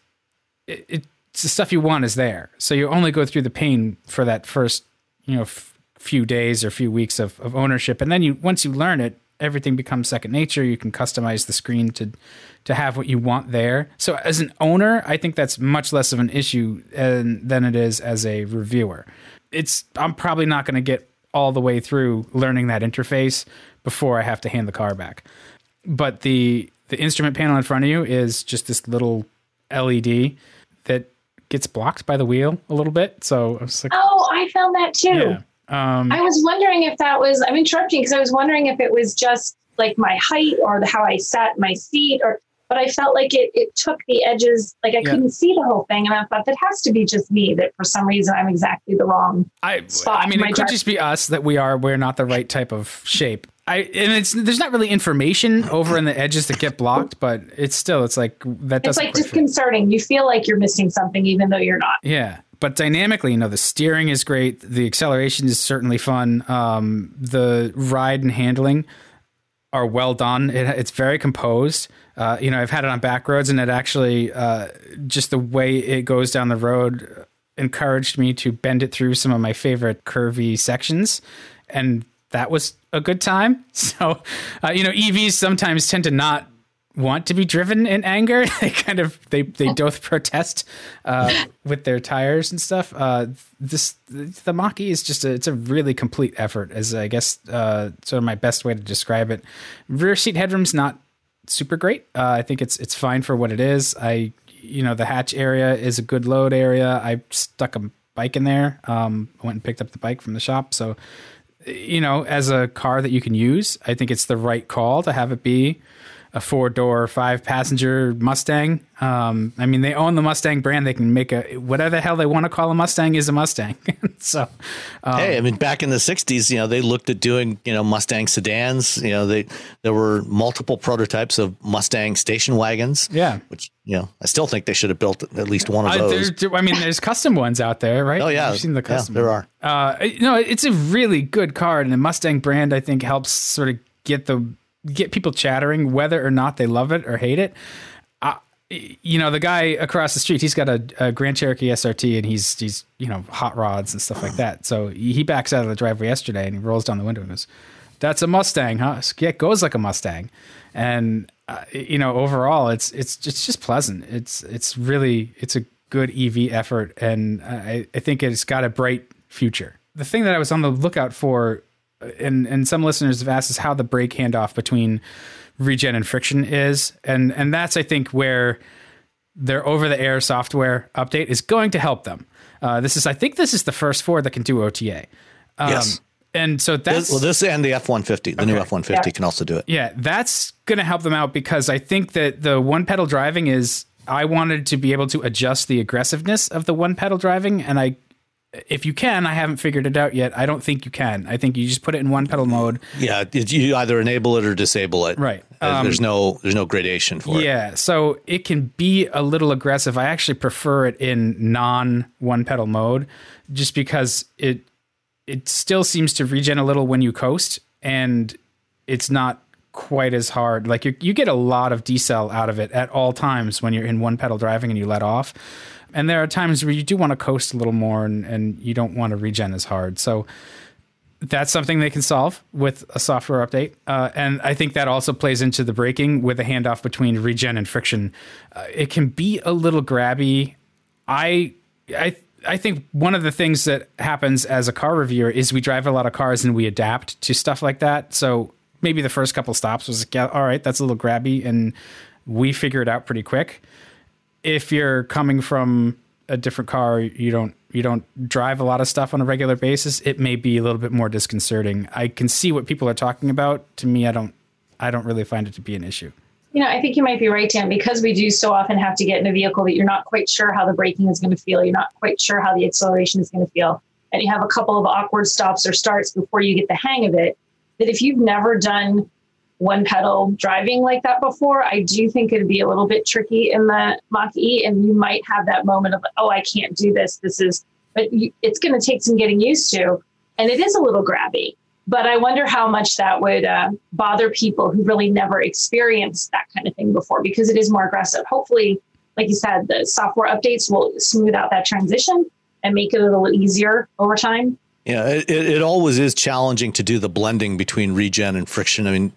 it, it's the stuff you want is there. So you only go through the pain for that first, you know, f- few days or few weeks of, of ownership. And then you, once you learn it, everything becomes second nature. You can customize the screen to to have what you want there. So as an owner, I think that's much less of an issue than, than it is as a reviewer. It's I'm probably not going to get all the way through learning that interface before I have to hand the car back. But the the instrument panel in front of you is just this little LED that gets blocked by the wheel a little bit. So I was like, Oh, I found that too. yeah. Um, I was wondering if that was, I'm interrupting because I was wondering if it was just like my height or the, how I sat my seat or, but I felt like it, it took the edges, like I Yeah. couldn't see the whole thing. And I thought that has to be just me that for some reason I'm exactly the wrong. I, spot I mean, it could just be us that we are we're not the right type of shape. I and it's there's not really information over in the edges that get blocked, but it's still it's like that It's like disconcerting. You feel like you're missing something even though you're not. Yeah, but dynamically, you know, the steering is great. The acceleration is certainly fun. Um, the ride and handling are well done. It, it's very composed. Uh, you know, I've had it on back roads, and it actually uh, just the way it goes down the road encouraged me to bend it through some of my favorite curvy sections. and that was a good time. So, uh, you know, EVs sometimes tend to not want to be driven in anger. they kind of they they both protest uh, with their tires and stuff. Uh, this the Mach E is just a, it's a really complete effort. As I guess uh, sort of my best way to describe it. Rear seat headroom's not super great. Uh, I think it's it's fine for what it is. I you know the hatch area is a good load area. I stuck a bike in there. Um, I went and picked up the bike from the shop. So you know, as a car that you can use, I think it's the right call to have it be a four door, five passenger Mustang. Um, I mean, they own the Mustang brand. They can make a whatever the hell they want to call a Mustang is a Mustang. so, um, hey, I mean, back in the '60s, you know, they looked at doing you know Mustang sedans. You know, they there were multiple prototypes of Mustang station wagons. Yeah, which you know, I still think they should have built at least one of those. Uh, I mean, there's custom ones out there, right? Oh yeah, You've seen the custom. Yeah, there are. Uh, no, it's a really good car, and the Mustang brand I think helps sort of get the get people chattering whether or not they love it or hate it. You know, the guy across the street, he's got a, a, Grand Cherokee SRT and he's, he's, you know, hot rods and stuff like that. So he backs out of the driveway yesterday and he rolls down the window and goes, that's a Mustang, huh? It goes like a Mustang. And, uh, you know, overall it's, it's, it's just pleasant. It's, it's really, it's a good EV effort. And I, I think it's got a bright future. The thing that I was on the lookout for and and some listeners have asked us how the brake handoff between regen and friction is, and and that's I think where their over the air software update is going to help them. Uh, this is I think this is the first Ford that can do OTA. Um, yes. And so that's this, well, this and the F one fifty, the okay. new F one fifty can also do it. Yeah, that's going to help them out because I think that the one pedal driving is. I wanted to be able to adjust the aggressiveness of the one pedal driving, and I if you can, I haven't figured it out yet. I don't think you can. I think you just put it in one pedal mode. Yeah, you either enable it or disable it. Right. Um, there's no there's no gradation for yeah, it. Yeah, so it can be a little aggressive. I actually prefer it in non one pedal mode, just because it it still seems to regen a little when you coast, and it's not quite as hard. Like you you get a lot of decel out of it at all times when you're in one pedal driving and you let off and there are times where you do want to coast a little more and, and you don't want to regen as hard. So that's something they can solve with a software update. Uh, and I think that also plays into the braking with a handoff between regen and friction. Uh, it can be a little grabby. I, I, I think one of the things that happens as a car reviewer is we drive a lot of cars and we adapt to stuff like that. So maybe the first couple stops was like, yeah, all right, that's a little grabby, and we figure it out pretty quick if you're coming from a different car, you don't you don't drive a lot of stuff on a regular basis, it may be a little bit more disconcerting. I can see what people are talking about. To me, I don't I don't really find it to be an issue. You know, I think you might be right, Dan, because we do so often have to get in a vehicle that you're not quite sure how the braking is going to feel. You're not quite sure how the acceleration is going to feel. And you have a couple of awkward stops or starts before you get the hang of it. That if you've never done one pedal driving like that before, I do think it'd be a little bit tricky in the Mach E, and you might have that moment of, oh, I can't do this. This is, but you, it's going to take some getting used to, and it is a little grabby. But I wonder how much that would uh, bother people who really never experienced that kind of thing before, because it is more aggressive. Hopefully, like you said, the software updates will smooth out that transition and make it a little easier over time. Yeah, it, it always is challenging to do the blending between regen and friction. I mean,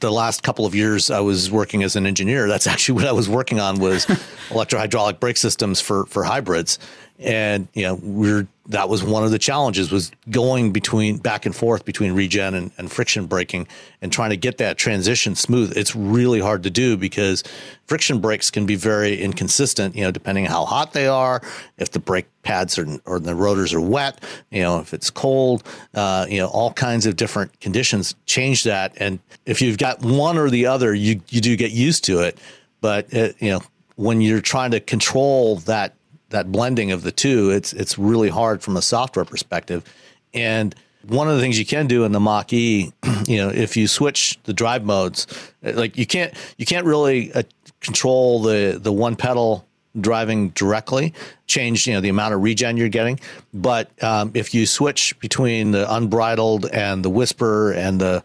the last couple of years I was working as an engineer, that's actually what I was working on was electrohydraulic brake systems for for hybrids. And you know, we're that was one of the challenges was going between back and forth between regen and, and friction braking and trying to get that transition smooth. It's really hard to do because friction brakes can be very inconsistent, you know, depending on how hot they are, if the brake pads are, or the rotors are wet, you know, if it's cold, uh, you know, all kinds of different conditions change that. And if you've got one or the other, you, you do get used to it. But, it, you know, when you're trying to control that that blending of the two, it's it's really hard from a software perspective. And one of the things you can do in the Mach E, you know, if you switch the drive modes, like you can't you can't really uh, control the the one pedal driving directly, change you know the amount of regen you're getting. But um, if you switch between the unbridled and the whisper and the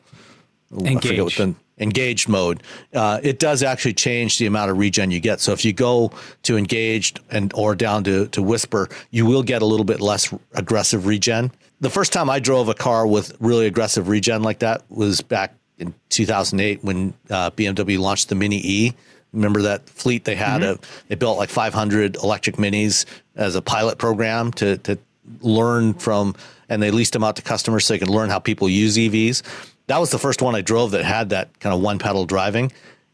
Engage. I forget what the engaged mode, uh, it does actually change the amount of regen you get. So if you go to engaged and or down to, to whisper, you will get a little bit less aggressive regen. the first time I drove a car with really aggressive regen like that was back in 2008 when uh, BMW launched the Mini E. Remember that fleet they had? Mm-hmm. A, they built like 500 electric minis as a pilot program to to learn from, and they leased them out to customers so they could learn how people use EVs. That was the first one I drove that had that kind of one pedal driving.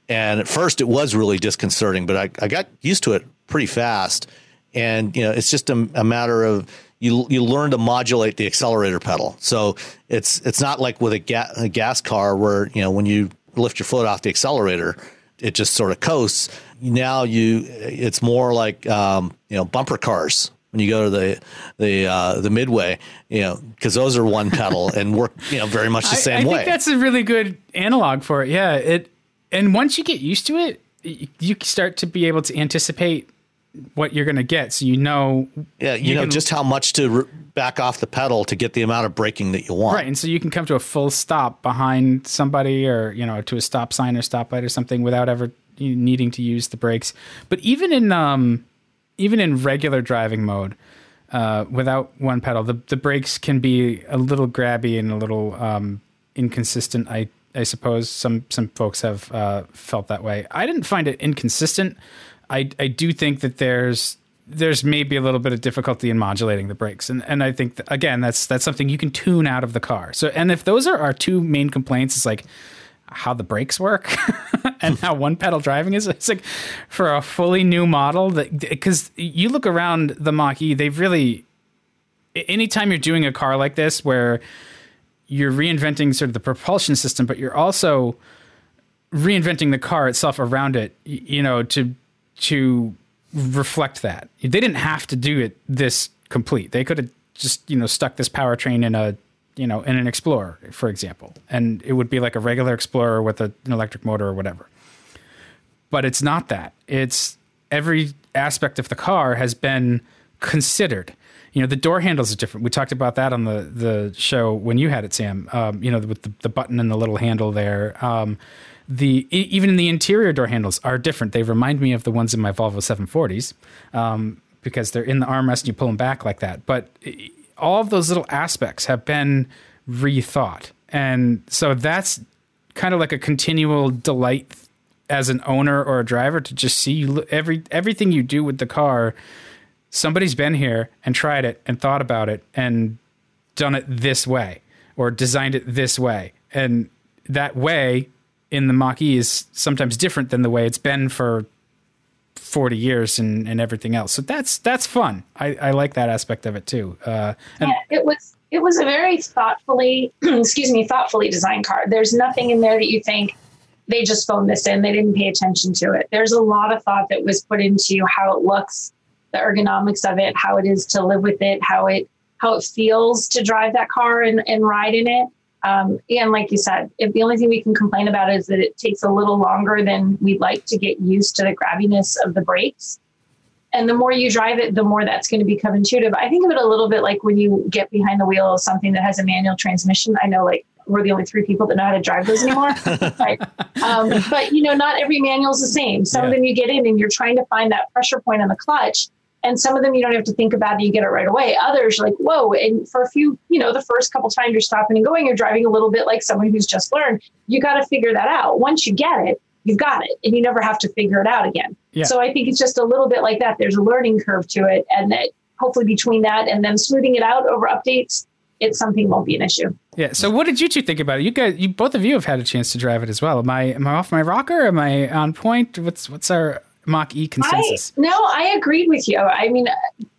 And at first, it was really disconcerting, but I, I got used to it pretty fast. And you know, it's just a, a matter of you you learn to modulate the accelerator pedal. So it's it's not like with a, ga- a gas car where you know when you lift your foot off the accelerator, it just sort of coasts. Now you it's more like um, you know bumper cars when you go to the the uh, the midway, you know, because those are one pedal and work you know very much the same I, I way. I think that's a really good analog for it. Yeah, it and once you get used to it, you start to be able to anticipate what you're going to get, so you know. Yeah, you, you know can, just how much to re- back off the pedal to get the amount of braking that you want. Right, and so you can come to a full stop behind somebody, or you know, to a stop sign or stoplight or something without ever needing to use the brakes. But even in um, even in regular driving mode, uh, without one pedal, the the brakes can be a little grabby and a little um, inconsistent. I I suppose some some folks have uh, felt that way. I didn't find it inconsistent. I I do think that there's there's maybe a little bit of difficulty in modulating the brakes, and and I think again that's that's something you can tune out of the car. So and if those are our two main complaints, it's like how the brakes work and how one pedal driving is. It's like for a fully new model that because you look around the Mach E, they've really anytime you're doing a car like this where you're reinventing sort of the propulsion system, but you're also reinventing the car itself around it, you know, to to reflect that. They didn't have to do it this complete. They could have just, you know, stuck this powertrain in a you know, in an Explorer, for example, and it would be like a regular Explorer with a, an electric motor or whatever. But it's not that. It's every aspect of the car has been considered. You know, the door handles are different. We talked about that on the the show when you had it, Sam. Um, you know, with the, the button and the little handle there. Um, the even the interior door handles are different. They remind me of the ones in my Volvo 740s um, because they're in the armrest and you pull them back like that. But all of those little aspects have been rethought. And so that's kind of like a continual delight as an owner or a driver to just see every everything you do with the car somebody's been here and tried it and thought about it and done it this way or designed it this way and that way in the Mach-E is sometimes different than the way it's been for 40 years and, and everything else. So that's that's fun. I, I like that aspect of it too. Uh, and yeah, it was it was a very thoughtfully excuse me thoughtfully designed car. There's nothing in there that you think they just phoned this in. They didn't pay attention to it. There's a lot of thought that was put into how it looks, the ergonomics of it, how it is to live with it, how it how it feels to drive that car and, and ride in it. Um, and like you said, if the only thing we can complain about is that it takes a little longer than we'd like to get used to the grabbiness of the brakes. And the more you drive it, the more that's going to become intuitive. I think of it a little bit like when you get behind the wheel of something that has a manual transmission. I know, like we're the only three people that know how to drive those anymore. right? um, but you know, not every manual is the same. Some yeah. of them you get in and you're trying to find that pressure point on the clutch, and some of them you don't have to think about it, you get it right away. Others, like, whoa. And for a few, you know, the first couple times you're stopping and going, you're driving a little bit like someone who's just learned. You got to figure that out. Once you get it, you've got it and you never have to figure it out again. Yeah. So I think it's just a little bit like that. There's a learning curve to it. And that hopefully between that and then smoothing it out over updates, it's something won't be an issue. Yeah. So what did you two think about it? You guys, you both of you have had a chance to drive it as well. Am I am I off my rocker? Am I on point? What's what's our Mach E consensus. I, no, I agreed with you. I mean,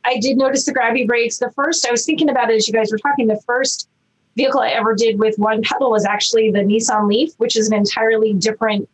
I did notice the grabby brakes. The first, I was thinking about it as you guys were talking, the first vehicle I ever did with one pedal was actually the Nissan Leaf, which is an entirely different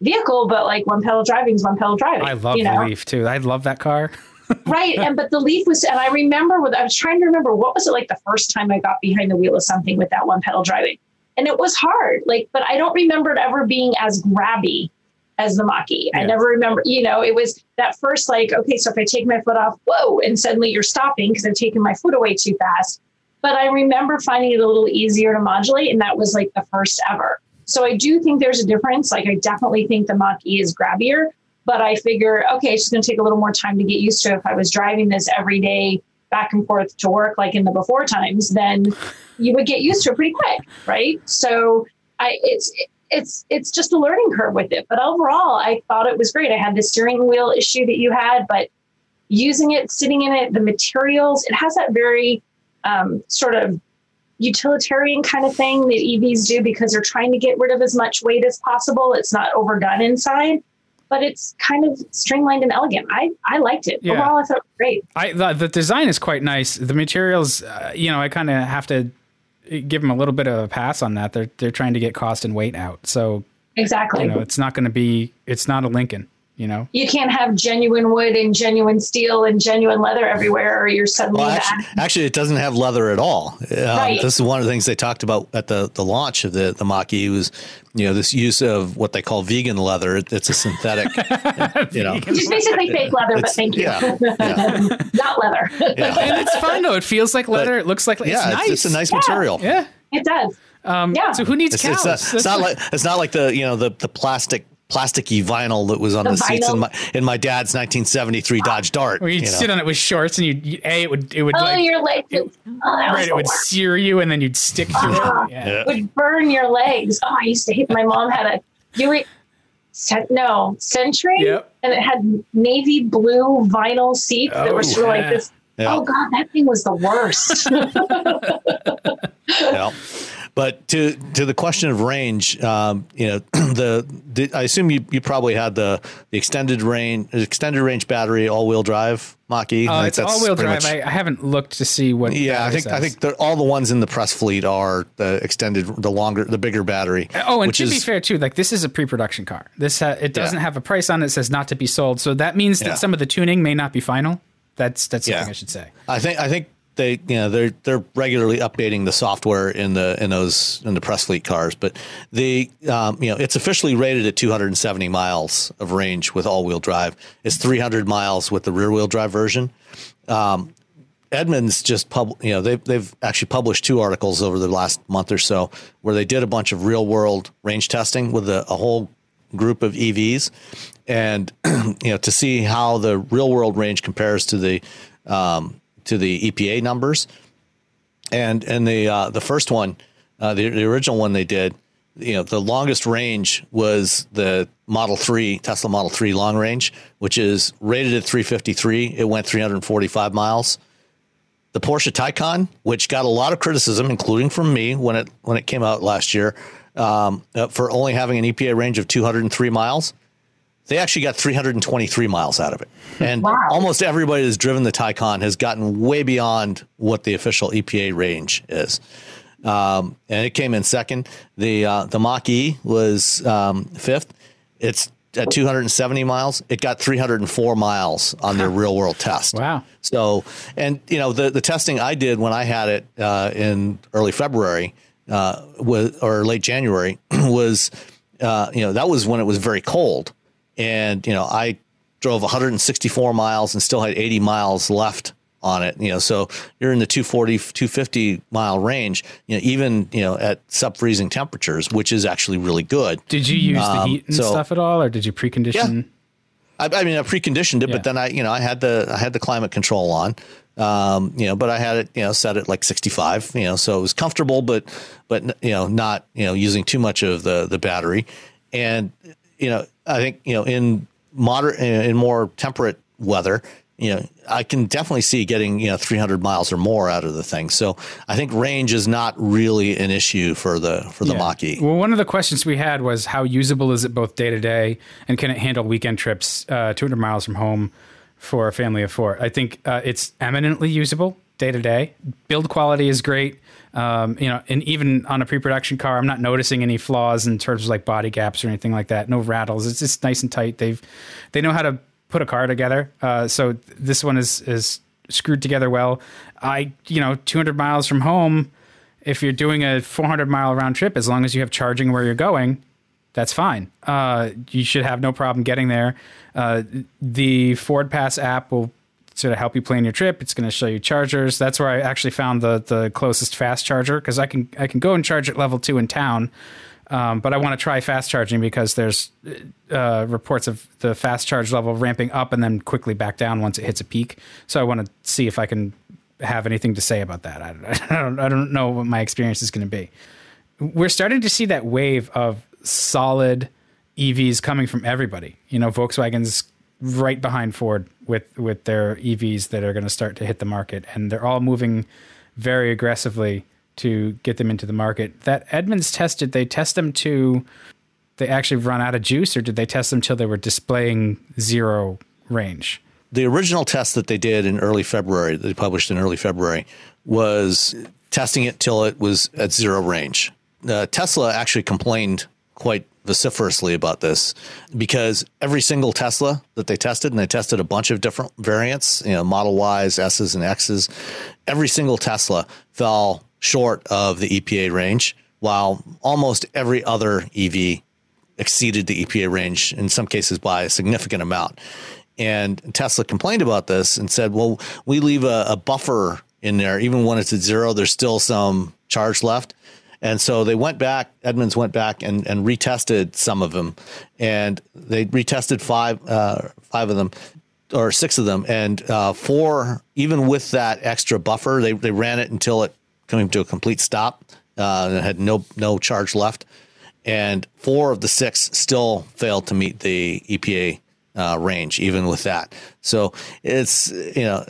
vehicle, but like one pedal driving is one pedal driving. I love you know? the Leaf too. I love that car. right. And but the Leaf was, and I remember with, I was trying to remember what was it like the first time I got behind the wheel of something with that one pedal driving. And it was hard. Like, but I don't remember it ever being as grabby as the Mach-E. Yeah. I never remember, you know, it was that first like, okay, so if I take my foot off, whoa, and suddenly you're stopping because I've taken my foot away too fast. But I remember finding it a little easier to modulate, and that was like the first ever. So I do think there's a difference. Like I definitely think the Mach-E is grabbier, but I figure, okay, it's just going to take a little more time to get used to. If I was driving this every day back and forth to work like in the before times, then you would get used to it pretty quick, right? So I it's it's it's just a learning curve with it. But overall, I thought it was great. I had the steering wheel issue that you had, but using it, sitting in it, the materials, it has that very um, sort of utilitarian kind of thing that EVs do because they're trying to get rid of as much weight as possible. It's not overdone inside, but it's kind of streamlined and elegant. I, I liked it. Yeah. Overall, I thought it was great. I the, the design is quite nice. The materials, uh, you know, I kind of have to give them a little bit of a pass on that. They're they're trying to get cost and weight out, so Exactly. you know it's not going to be. It's not a Lincoln. You know, you can't have genuine wood and genuine steel and genuine leather everywhere, or you're suddenly Well, mad. actually, actually, it doesn't have leather at all. Um, Right. This is one of the things they talked about at the, the launch of the the Mach-E was, you know, this use of what they call vegan leather. It's a synthetic, you know. Which is basically fake leather, but thank you. yeah, yeah. Not leather. Yeah. and it's fun though. It feels like leather. it looks like it's yeah, nice. it's, it's a nice material. Yeah. It does. Um, Yeah. So who needs It's, cows? it's, not, it's not like it's not like the you know the the plastic plasticky vinyl that was on the, The seats in my in my dad's 1973 Dodge Dart. where you'd you know. sit on it with shorts and you'd, you a it would it would Oh, like your legs. it- oh, right it would worst. sear you and then you'd stick to Ah. it. Yeah. Yeah. would burn your legs. Oh, I used to hate. My mom had a Buick. Cent- no, Century, Yep. and it had navy blue vinyl seats that Oh, were sort of like this. Yeah. Oh God, that thing was the worst. yeah. But to to the question of range, um, you know, the, the I assume you, you probably had the, the extended range extended range battery all wheel drive Mach-E. I Uh, it's all wheel drive. much- I, I haven't looked to see what. yeah, I think I think all the ones in the press fleet are the extended, the longer, the bigger battery. Oh, and to be fair too, like this is a pre-production car. This ha- it doesn't Yeah. have a price on it. It says not to be sold. So that means that Yeah. some of the tuning may not be final. That's that's Yeah. something I should say. I think I think they you know they're they're regularly updating the software in the in those in the press fleet cars, but the um, you know it's officially rated at 270 miles of range with all wheel drive. It's 300 miles with the rear wheel drive version. Um, Edmunds just pub, you know, they've they've actually published two articles over the last month or so where they did a bunch of real world range testing with a, a whole group of EVs, and you know to see how the real world range compares to the um, to the EPA numbers, and and the uh, the first one, uh, the the original one they did, you know, the longest range was the Model Three Tesla Model Three long range, which is rated at 353. It went 345 miles the Porsche Taycan, which got a lot of criticism, including from me when it when it came out last year, um, uh, for only having an EPA range of 203 miles. They actually got 323 miles out of it, and Wow. almost everybody that's driven the Taycan has gotten way beyond what the official EPA range is. Um, and it came in second. The uh, the Mach E was um, fifth. It's at 270 miles. It got 304 miles on their real world test. Wow. So, and you know, the the testing I did when I had it uh, in early February uh, was or late January was, uh, you know, that was when it was very cold, and you know, I drove 164 miles and still had 80 miles left on it. You know, so you're in the 240 250 mile range. You know, even you know at sub freezing temperatures, which is actually really good. Did you use the Um, heat and so- stuff at all, or did you precondition? I, I mean, I preconditioned it, Yeah. but then I, you know, I had the I had the climate control on, um, you know, but I had it, you know, set at like 65, you know, so it was comfortable, but but you know, not you know using too much of the the battery, and you know, I think you know in moderate in more temperate weather. You know, I can definitely see getting you know 300 miles or more out of the thing. So I think range is not really an issue for the for the Yeah. Mach-E. Well, one of the questions we had was how usable is it both day to day and can it handle weekend trips uh, 200 miles from home for a family of four? I think uh, it's eminently usable day to day. Build quality is great. Um, you know, and even on a pre-production car, I'm not noticing any flaws in terms of like body gaps or anything like that. No rattles. It's just nice and tight. They've they know how to put a car together. Uh, so this one is is screwed together well. I you know 200 miles from home if you're doing a 400 mile round trip, as long as you have charging where you're going, that's fine. Uh, you should have no problem getting there. Uh, the FordPass app will sort of help you plan your trip. It's going to show you chargers. That's where I actually found the the closest fast charger because I can I can go and charge at level two in town. Um, but I want to try fast charging because there's uh, reports of the fast charge level ramping up and then quickly back down once it hits a peak. So I want to see if I can have anything to say about that. I, I don't I don't know what my experience is going to be. We're starting to see that wave of solid EVs coming from everybody. You know, Volkswagen's right behind Ford with with their EVs that are going to start to hit the market, and they're all moving very aggressively to get them into the market. That Edmunds tested, they test them to they actually run out of juice, or did they test them till they were displaying zero range? The original test that they did in early February, that they published in early February, was testing it till it was at zero range. Uh, Tesla actually complained quite vociferously about this because every single Tesla that they tested, and they tested a bunch of different variants, you know, Model Ys, S's, and X's, every single Tesla fell short of the EPA range, while almost every other EV exceeded the EPA range in some cases by a significant amount. And Tesla complained about this and said, well, we leave a, a buffer in there. Even when it's at zero, there's still some charge left. And so they went back, Edmunds went back and, and retested some of them. And they retested five, uh, five of them or six of them. And uh, four, even with that extra buffer, they, they ran it until it came to a complete stop uh, and had no, no charge left. And four of the six still failed to meet the EPA uh, range, even with that. So it's, you know,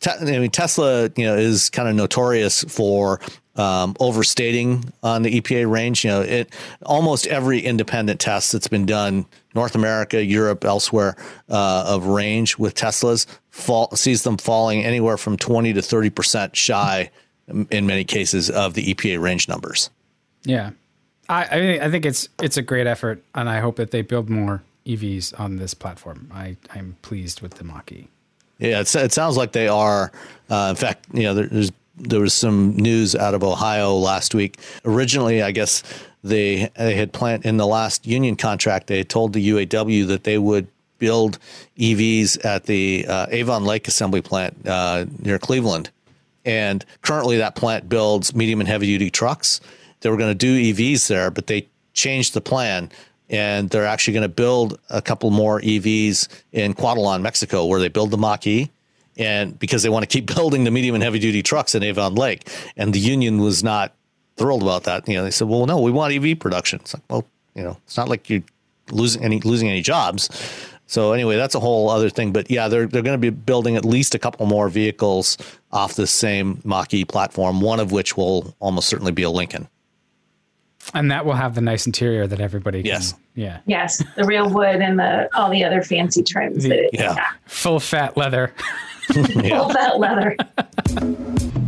te- I mean, Tesla, you know, is kind of notorious for um, overstating on the EPA range. You know, it almost every independent test that's been done, North America, Europe, elsewhere, uh, of range with Teslas, fall, sees them falling anywhere from twenty to thirty percent shy, in many cases, of the EPA range numbers. Yeah, I I think it's it's a great effort, and I hope that they build more EVs on this platform. I I'm pleased with the Mach-E. Yeah, it sounds like they are. Uh, in fact, you know, there's there was some news out of Ohio last week. Originally, I guess they they had planned in the last union contract. They told the UAW that they would build EVs at the uh, Avon Lake Assembly Plant uh, near Cleveland, and currently that plant builds medium and heavy duty trucks. They were going to do EVs there, but they changed the plan. And they're actually going to build a couple more EVs in Cuautitlán, Mexico, where they build the Mach E and because they want to keep building the medium and heavy duty trucks in Avon Lake, and the union was not thrilled about that. You know, they said, "Well, no, we want EV production." It's like, well, you know, it's not like you're losing any losing any jobs. So anyway, that's a whole other thing. But yeah, they're they're going to be building at least a couple more vehicles off the same Mach-E platform. One of which will almost certainly be a Lincoln. And that will have the nice interior that everybody can. Yes. Yeah. Yes, the real wood and the all the other fancy trims. The, that, yeah. yeah. Full fat leather. yeah. Full fat leather.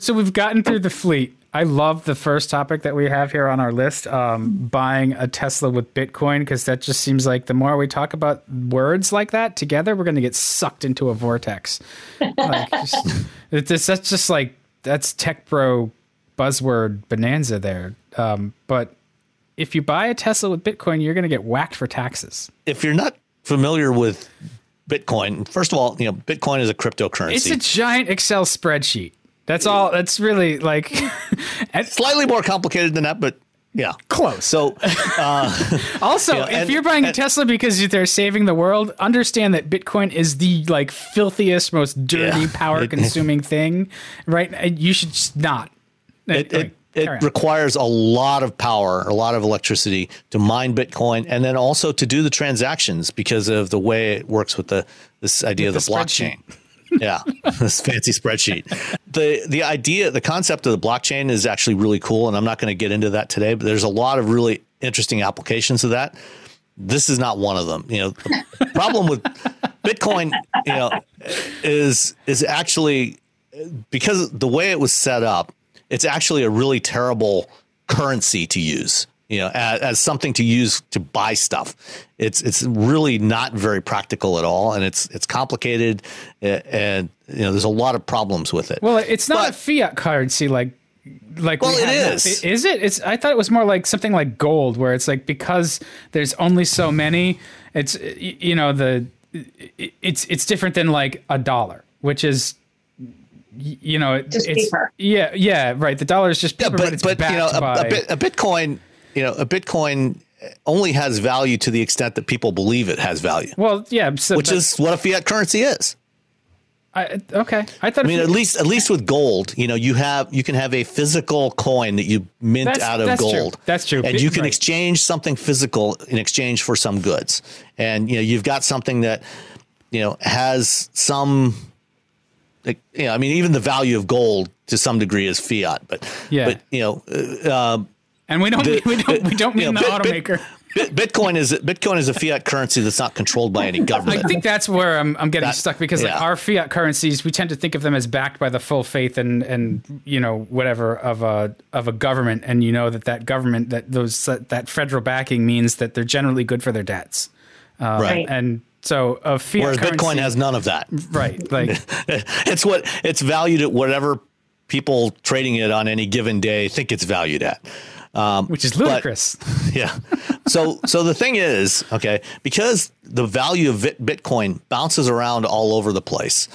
So we've gotten through the fleet. I love the first topic that we have here on our list, um, buying a Tesla with Bitcoin, because that just seems like the more we talk about words like that together, we're going to get sucked into a vortex. Like, just, it's, that's just like that's tech bro buzzword bonanza there. Um, but if you buy a Tesla with Bitcoin, you're going to get whacked for taxes. If you're not familiar with Bitcoin, first of all, you know Bitcoin is a cryptocurrency. It's a giant Excel spreadsheet. That's all. That's really like slightly more complicated than that, but yeah, close. So, uh, also, yeah, if and- you're buying a Tesla because they're saving the world, understand that Bitcoin is the like filthiest, most dirty, Yeah. power-consuming thing. Right? You should just not. it, it, it requires a lot of power, a lot of electricity to mine Bitcoin, and then also to do the transactions because of the way it works with the this idea with of the, the blockchain. Yeah, this fancy spreadsheet. The the idea, the concept of the blockchain is actually really cool, and I'm not going to get into that today. But there's a lot of really interesting applications of that. This is not one of them. You know, the problem with Bitcoin, you know, is is actually because the way it was set up, it's actually a really terrible currency to use you know, as, as, something to use to buy stuff. It's it's really not very practical at all, and it's it's complicated, and you know, there's a lot of problems with it. Well, it's not but, a fiat currency like like well, we it is. Is it? It's. I thought it was more like something like gold, where it's like because there's only so many. It's you know the it's it's different than like a dollar, which is you know, just it's, paper. Yeah, yeah, right. The dollar is just paper, yeah, but, but, but you know, a, a, bit, a Bitcoin you know, a Bitcoin only has value to the extent that people believe it has value. Well, yeah, so which is what a fiat currency is. I, okay, I thought. I mean, at least at least with gold, you know, you have you can have a physical coin that you mint out of that's gold. True. That's true, and you can right. exchange something physical in exchange for some goods. And you know, you've got something that you know has some. Like, you know, I mean, even the value of gold to some degree is fiat, but yeah. but you know, uh, and we don't the, we don't we don't mean know, the bit, automaker. Bit, Bitcoin is Bitcoin is a fiat currency that's not controlled by any government. I think that's where I'm, I'm getting that, stuck because yeah. like our fiat currencies, we tend to think of them as backed by the full faith and and you know whatever of a of a government, and you know that that government that those that that federal backing means that they're generally good for their debts, uh, right? And so a fiat whereas currency, Bitcoin has none of that, right? Like it's what it's valued at whatever people trading it on any given day think it's valued at. Um, Which is ludicrous. But, yeah. So, so the thing is, okay, because the value of Bitcoin bounces around all over the place.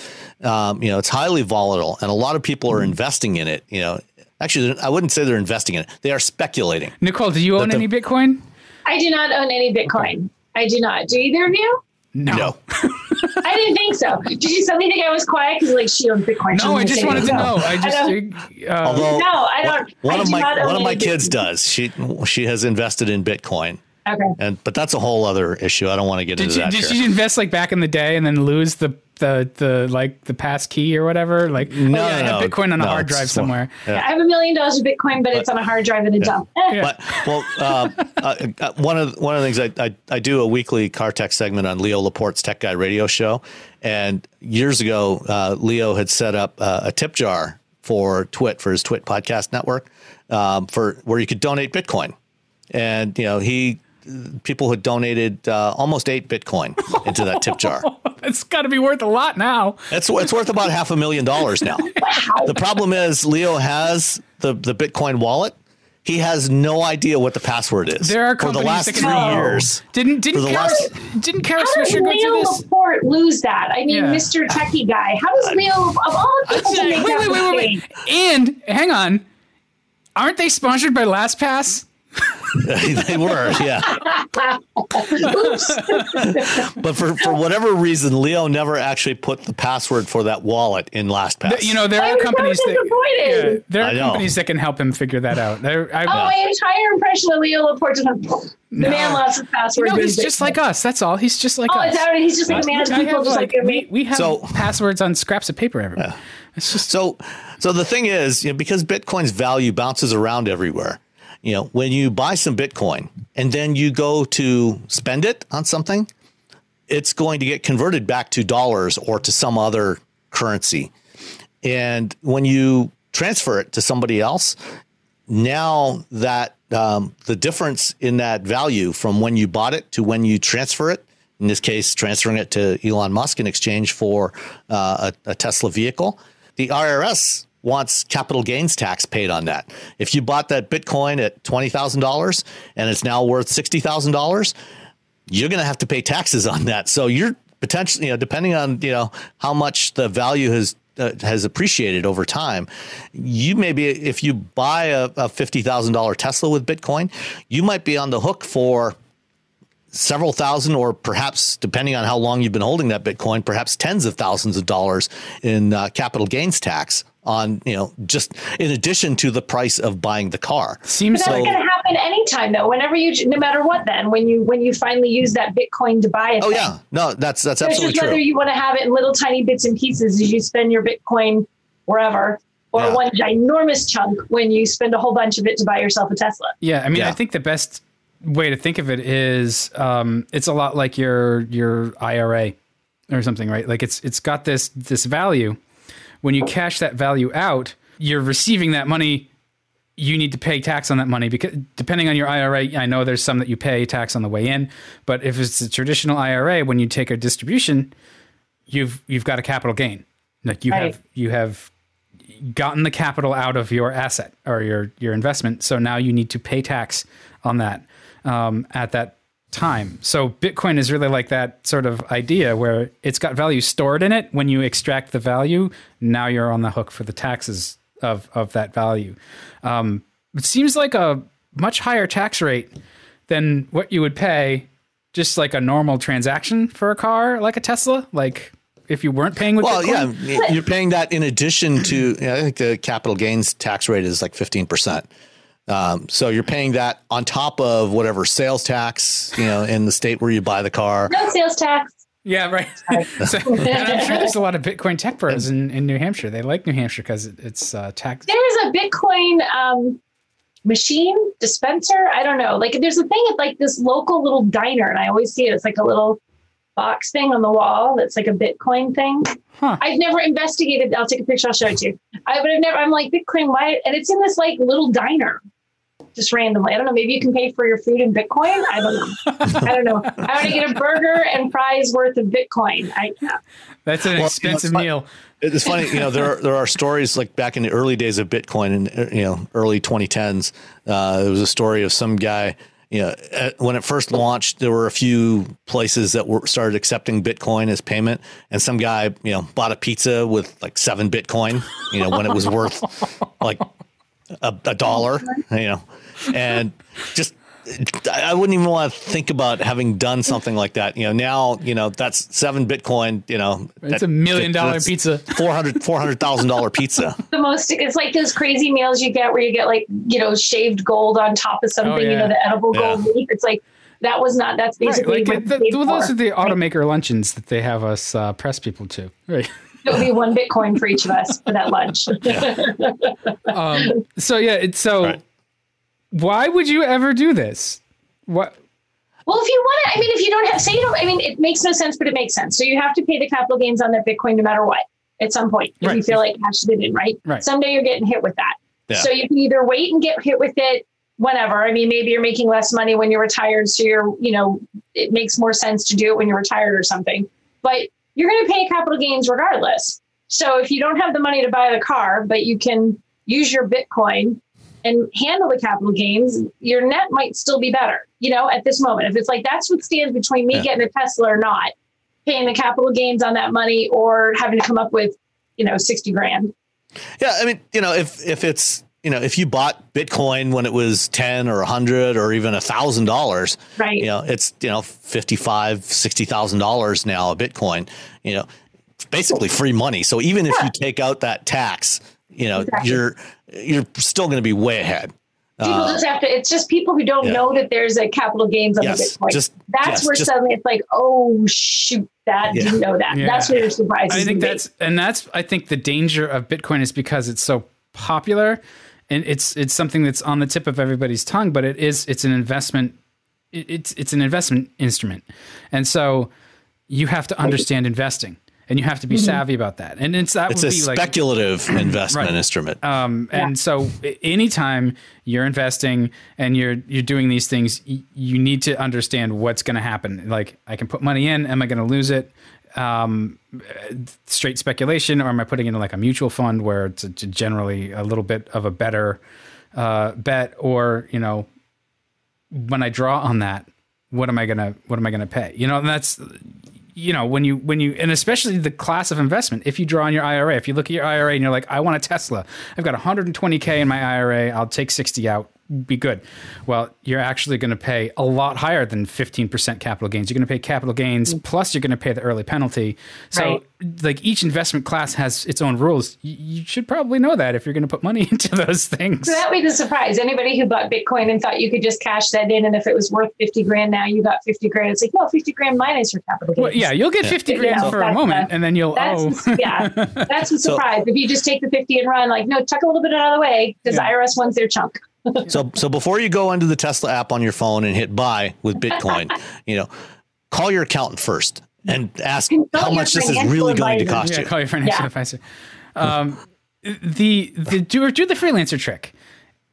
Um, you know, it's highly volatile, and a lot of people are mm-hmm. investing in it. You know, actually, I wouldn't say they're investing in it; they are speculating. Nicole, do you own the, any Bitcoin? I do not own any Bitcoin. I do not. Do either of you? No. no. I didn't think so. Did you suddenly think I was quiet because like she owns Bitcoin? No, I just wanted to know. I just I uh, although no, I don't. One, of my one of my kids does. She she has invested in Bitcoin. Okay. And but that's a whole other issue. I don't want to get did into she, that. Did here. she invest like back in the day and then lose the the the like the pass key or whatever? Like no, oh, yeah, I have Bitcoin on a hard drive somewhere. Yeah. I have a million dollars of Bitcoin, but, but, it's on a hard drive in a yeah. dump. but well, uh, uh, uh, one of one of the things I, I, I do a weekly car tech segment on Leo Laporte's Tech Guy Radio Show, and years ago, uh, Leo had set up uh, a tip jar for Twit for his Twit podcast network um, for where you could donate Bitcoin, and you know he people had donated uh, almost eight Bitcoin into that tip jar. it's got to be worth a lot now. It's it's worth about half a million dollars now. wow. The problem is Leo has the the Bitcoin wallet. He has no idea what the password is. There are companies for the last that can, three years. Didn't didn't Kara, last, didn't Kara Swisher go through this? Laporte lose that? I mean, yeah. Mr. Techie guy. How does Leo of all people to make wait, wait, wait, wait, wait. And hang on, aren't they sponsored by LastPass? they were, yeah. but for, for whatever reason, Leo never actually put the password for that wallet in LastPass. You know, there are companies that yeah, there are companies that can help him figure that out. There, I, oh, my entire impression of Leo Laporte doesn't. The no. man lost his password. No, he's just like us. That's all. He's just like oh, us. Oh, he's just like a man. People have, just like, like we, we have so, passwords on scraps of paper everywhere. Yeah. It's just so. So the thing is, you know, because Bitcoin's value bounces around everywhere you know, when you buy some Bitcoin and then you go to spend it on something, it's going to get converted back to dollars or to some other currency. And when you transfer it to somebody else, now that um, the difference in that value from when you bought it to when you transfer it, in this case, transferring it to Elon Musk in exchange for uh, a, a Tesla vehicle, the IRS wants capital gains tax paid on that. If you bought that Bitcoin at $20,000 and it's now worth $60,000, you're going to have to pay taxes on that. So you're potentially, you know, depending on, you know, how much the value has uh, has appreciated over time. You may be, if you buy a, a $50,000 Tesla with Bitcoin, you might be on the hook for several thousand, or perhaps depending on how long you've been holding that Bitcoin, perhaps tens of thousands of dollars in uh, capital gains tax on you know just in addition to the price of buying the car. Seems But that's so. going to happen anytime, though. Whenever you, no matter what, then when you when you finally use that Bitcoin to buy it. Oh yeah, no, that's that's So it's absolutely just whether you want to have it in little tiny bits and pieces as you spend your Bitcoin wherever, or Yeah. one ginormous chunk when you spend a whole bunch of it to buy yourself a Tesla. Yeah, I mean, Yeah. I think the best way to think of it is um, it's a lot like your your IRA or something, right? Like it's it's got this this value. When you cash that value out, you're receiving that money. You need to pay tax on that money because depending on your IRA, I know there's some that you pay tax on the way in, but if it's a traditional IRA, when you take a distribution, you've you've got a capital gain. Like you Right. have you have gotten the capital out of your asset or your your investment. So now you need to pay tax on that um, at that time. So Bitcoin is really like that sort of idea where it's got value stored in it. When you extract the value, now you're on the hook for the taxes of of that value. Um, it seems like a much higher tax rate than what you would pay just like a normal transaction for a car like a Tesla. Like if you weren't paying with Well, Bitcoin. yeah, you're paying that in addition to. You know, I think the capital gains tax rate is like fifteen percent. Um, so you're paying that on top of whatever sales tax, you know, in the state where you buy the car. No sales tax. Yeah, right. so, and I'm sure there's a lot of Bitcoin tech pros in, in New Hampshire. They like New Hampshire because it, it's uh, tax. There's a Bitcoin um, machine dispenser. I don't know. Like there's a thing at like this local little diner, and I always see it. It's like a little box thing on the wall that's like a Bitcoin thing. Huh. I've never investigated. I'll take a picture. I'll show it to you. I, but I've never. I'm like Bitcoin. Why? And it's in this like little diner. Just randomly. I don't know. Maybe you can pay for your food in Bitcoin. I don't know. I don't know. I want to get a burger and fries worth of Bitcoin. I That's an Well, you know, expensive it's fun- meal. It's funny, you know, there are, there are stories like back in the early days of Bitcoin and you know early 2010s. Uh, there was a story of some guy. You know, at, when it first launched, there were a few places that were started accepting Bitcoin as payment, and some guy, you know, bought a pizza with like seven Bitcoin. You know, when it was worth like a, a dollar. You know, and just. I wouldn't even want to think about having done something like that. You know, now you know that's seven Bitcoin. You know, It's that- a million dollar that's pizza. four hundred four hundred thousand dollar pizza. the most it's like those crazy meals you get where you get like you know shaved gold on top of something you Oh, yeah. know the edible Yeah. gold leaf it's like that was not that's Right, basically like what it's the, well, those for. are the automaker luncheons that they have us uh, press people to. Right. it'll be one bitcoin for each of us for that lunch Um, so yeah, it's so. Right. Why would you ever do this? What? well if you want to i mean if you don't have say you don't i mean it makes no sense but it makes sense so you have to pay the capital gains on that bitcoin no matter what at some point if you feel like cashing it in right Right. someday you're getting hit with that Yeah. so you can either wait and get hit with it whenever i mean maybe you're making less money when you're retired so you're you know it makes more sense to do it when you're retired or something but you're going to pay capital gains regardless so if you don't have the money to buy the car but you can use your bitcoin and handle the capital gains your net might still be better you know at this moment if it's like that's what stands between me Yeah. getting a tesla or not paying the capital gains on that money or having to come up with you know 60 grand Yeah, I mean, you know, if if it's you know, if you bought Bitcoin when it was ten or a hundred or even a thousand dollars, right you know, it's you know fifty five, sixty thousand dollars now a Bitcoin. You know, basically free money. So even if you take out that tax, you know, Exactly. you're you're still going to be way ahead. People Uh, just have to. It's just people who don't yeah. know that there's a capital gains on Yes, the Bitcoin. just- that's yes, where just- suddenly it's like, oh shoot, that Yeah. didn't know that. Yeah. That's where your surprises. I think me. that's and that's I think the danger of Bitcoin is because it's so popular and it's it's something that's on the tip of everybody's tongue, but it is it's an investment it's it's an investment instrument. And so you have to understand investing and you have to be savvy about that. And it's that it's would a be like speculative investment Right. instrument. um, and so anytime you're investing and you're you're doing these things, y- you need to understand what's going to happen. Like I can put money in, am I going to lose it? Um, uh, straight speculation, or am I putting it in like a mutual fund where it's a, generally a little bit of a better uh, bet? Or you know, when I draw on that, what am I gonna what am I gonna pay? You know, and that's you know when you when you and especially the class of investment if you draw on your ira if you look at your ira and you're like i want a tesla. I've got 120k in my ira i'll take 60 out be good. Well, you're actually going to pay a lot higher than 15% capital gains. You're going to pay capital gains mm. plus you're going to pay the early penalty. So, Right. like each investment class has its own rules. You, you should probably know that if you're going to put money into those things. So that would be the surprise. Anybody who bought Bitcoin and thought you could just cash that in, and if it was worth 50 grand now, you got 50 grand. It's like, no, 50 grand minus your capital gains. Well, yeah, you'll get 50 Yeah, grand for a moment the- and then you'll That's owe. yeah, that's the So- surprise. if you just take the 50 and run, like, no, tuck a little bit out of the way because Yeah. IRS wants their chunk. So so before you go into the Tesla app on your phone and hit buy with Bitcoin, you know, call your accountant first and ask Call how much this is financial really going to cost yeah, you. call your financial Yeah. advisor. Um, the the do do the freelancer trick.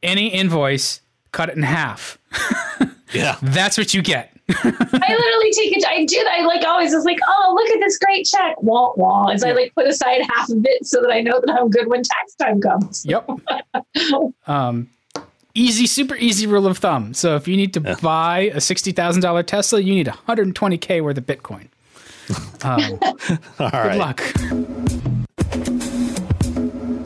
Any invoice, cut it in half. Yeah. That's what you get. I literally take it. I do that. I like always is like, oh, look at this great check. Wah wah. As I like put aside half of it so that I know that I'm good when tax time comes. Yep. um, easy, super easy rule of thumb. So if you need to buy a sixty thousand dollar Tesla, you need one hundred and twenty k worth of Bitcoin. Um, All good right. luck.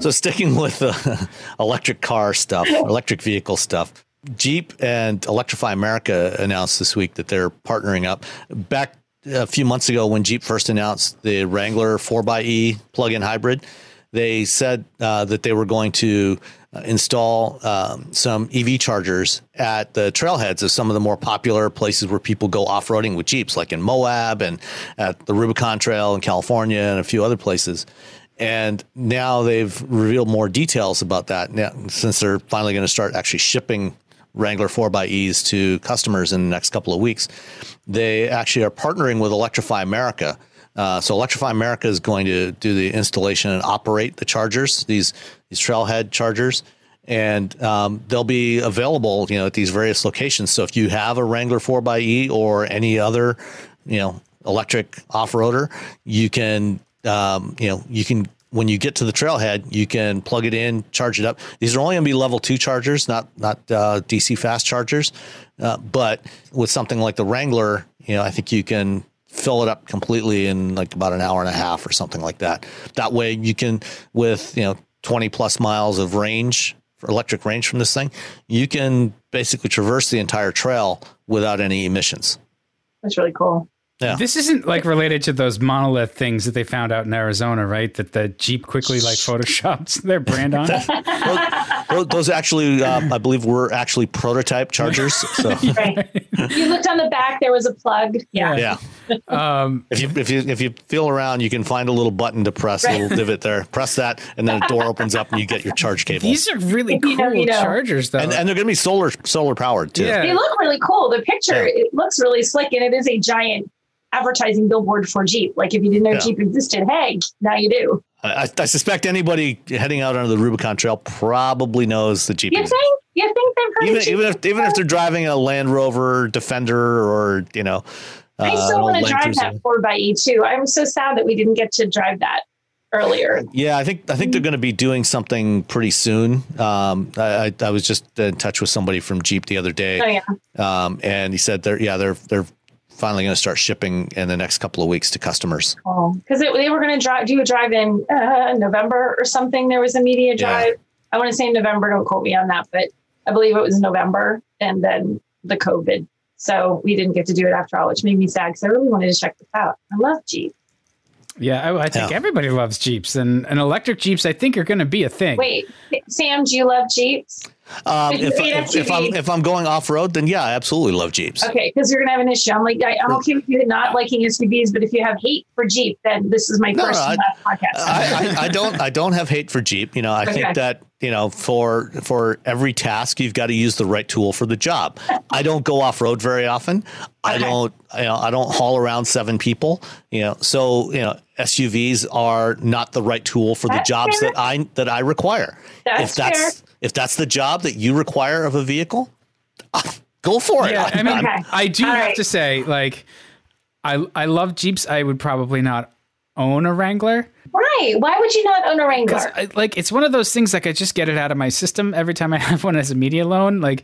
So sticking with the electric car stuff, electric vehicle stuff, Jeep and Electrify America announced this week that they're partnering up. Back a few months ago, when Jeep first announced the Wrangler 4xE plug-in hybrid, they said uh, that they were going to uh, install um, some EV chargers at the trailheads of some of the more popular places where people go off-roading with Jeeps, like in Moab and at the Rubicon Trail in California and a few other places. And now they've revealed more details about that. Now, since they're finally going to start actually shipping Wrangler 4xEs to customers in the next couple of weeks, they actually are partnering with Electrify America. Uh, so Electrify America is going to do the installation and operate the chargers, these these trailhead chargers, and um, they'll be available, you know, at these various locations. So if you have a Wrangler 4xE or any other, you know, electric off-roader, you can, um, you know, you can when you get to the trailhead, you can plug it in, charge it up. These are only going to be level two chargers, not not uh, DC fast chargers. Uh, but with something like the Wrangler, you know, I think you can fill it up completely in like about an hour and a half or something like that. That way, you can with you know 20 plus miles of range electric range from this thing, you can basically traverse the entire trail without any emissions. That's really cool. Yeah. This isn't like related to those monolith things that they found out in Arizona, right? That the Jeep quickly like photoshopped their brand on. those, those actually, uh, I believe, were actually prototype chargers. So Right. you looked on the back, there was a plug. Yeah. yeah. Um, If you if you if you feel around, you can find a little button to press, a little divot there. Press that, and then a door opens up, and you get your charge cable. these are really If you know, cool you know. chargers, though. and, and they're going to be solar solar powered too. Yeah. They look really cool. The picture, Yeah. it looks really slick, and it is a giant advertising billboard for Jeep. Like if you didn't know Yeah. Jeep existed, hey, now you do. I, I suspect anybody heading out onto the Rubicon Trail probably knows the Jeep. You think? You think they've heard even of Jeep even if even if they're driving a Land Rover Defender or you know, uh, I still old want to drive Cruiser. that four by E too. I'm so sad that we didn't get to drive that earlier. Yeah, I think I think they're going to be doing something pretty soon. Um, I, I I was just in touch with somebody from Jeep the other day. Oh yeah. um, and he said they're yeah they're they're finally going to start shipping in the next couple of weeks to customers. Because they were going to drive, do a drive in uh, November or something. There was a media Yeah. drive. I want to say November. Don't quote me on that, but I believe it was November, and then the COVID. So we didn't get to do it after all, which made me sad because I really wanted to check this out. I love Jeep. yeah, I, I think Yeah. everybody loves Jeeps, and, and electric Jeeps, I think, are going to be a thing. Wait, Sam, do you love Jeeps? Um, if, if, if I'm if I'm going off road, then yeah, I absolutely love Jeeps. Okay, because you're gonna have an issue. I'm like, I, I'm okay with you not liking SUVs, but if you have hate for Jeep, then this is my No, first no, last podcast. I, I, I don't I don't have hate for Jeep. You know, I Okay. think that you know for for every task you've got to use the right tool for the job. I don't go off road very often. I don't you know I don't haul around seven people. You know, so you know SUVs are not the right tool for the jobs fair. that I that I require. That's if that's fair. If that's the job that you require of a vehicle, go for it. Yeah, I mean, Okay. I do All have right. to say, like, I I love Jeeps. I would probably not own a Wrangler. Why? Why would you not own a Wrangler? I, like it's one of those things like I just get it out of my system every time I have one as a media loan. Like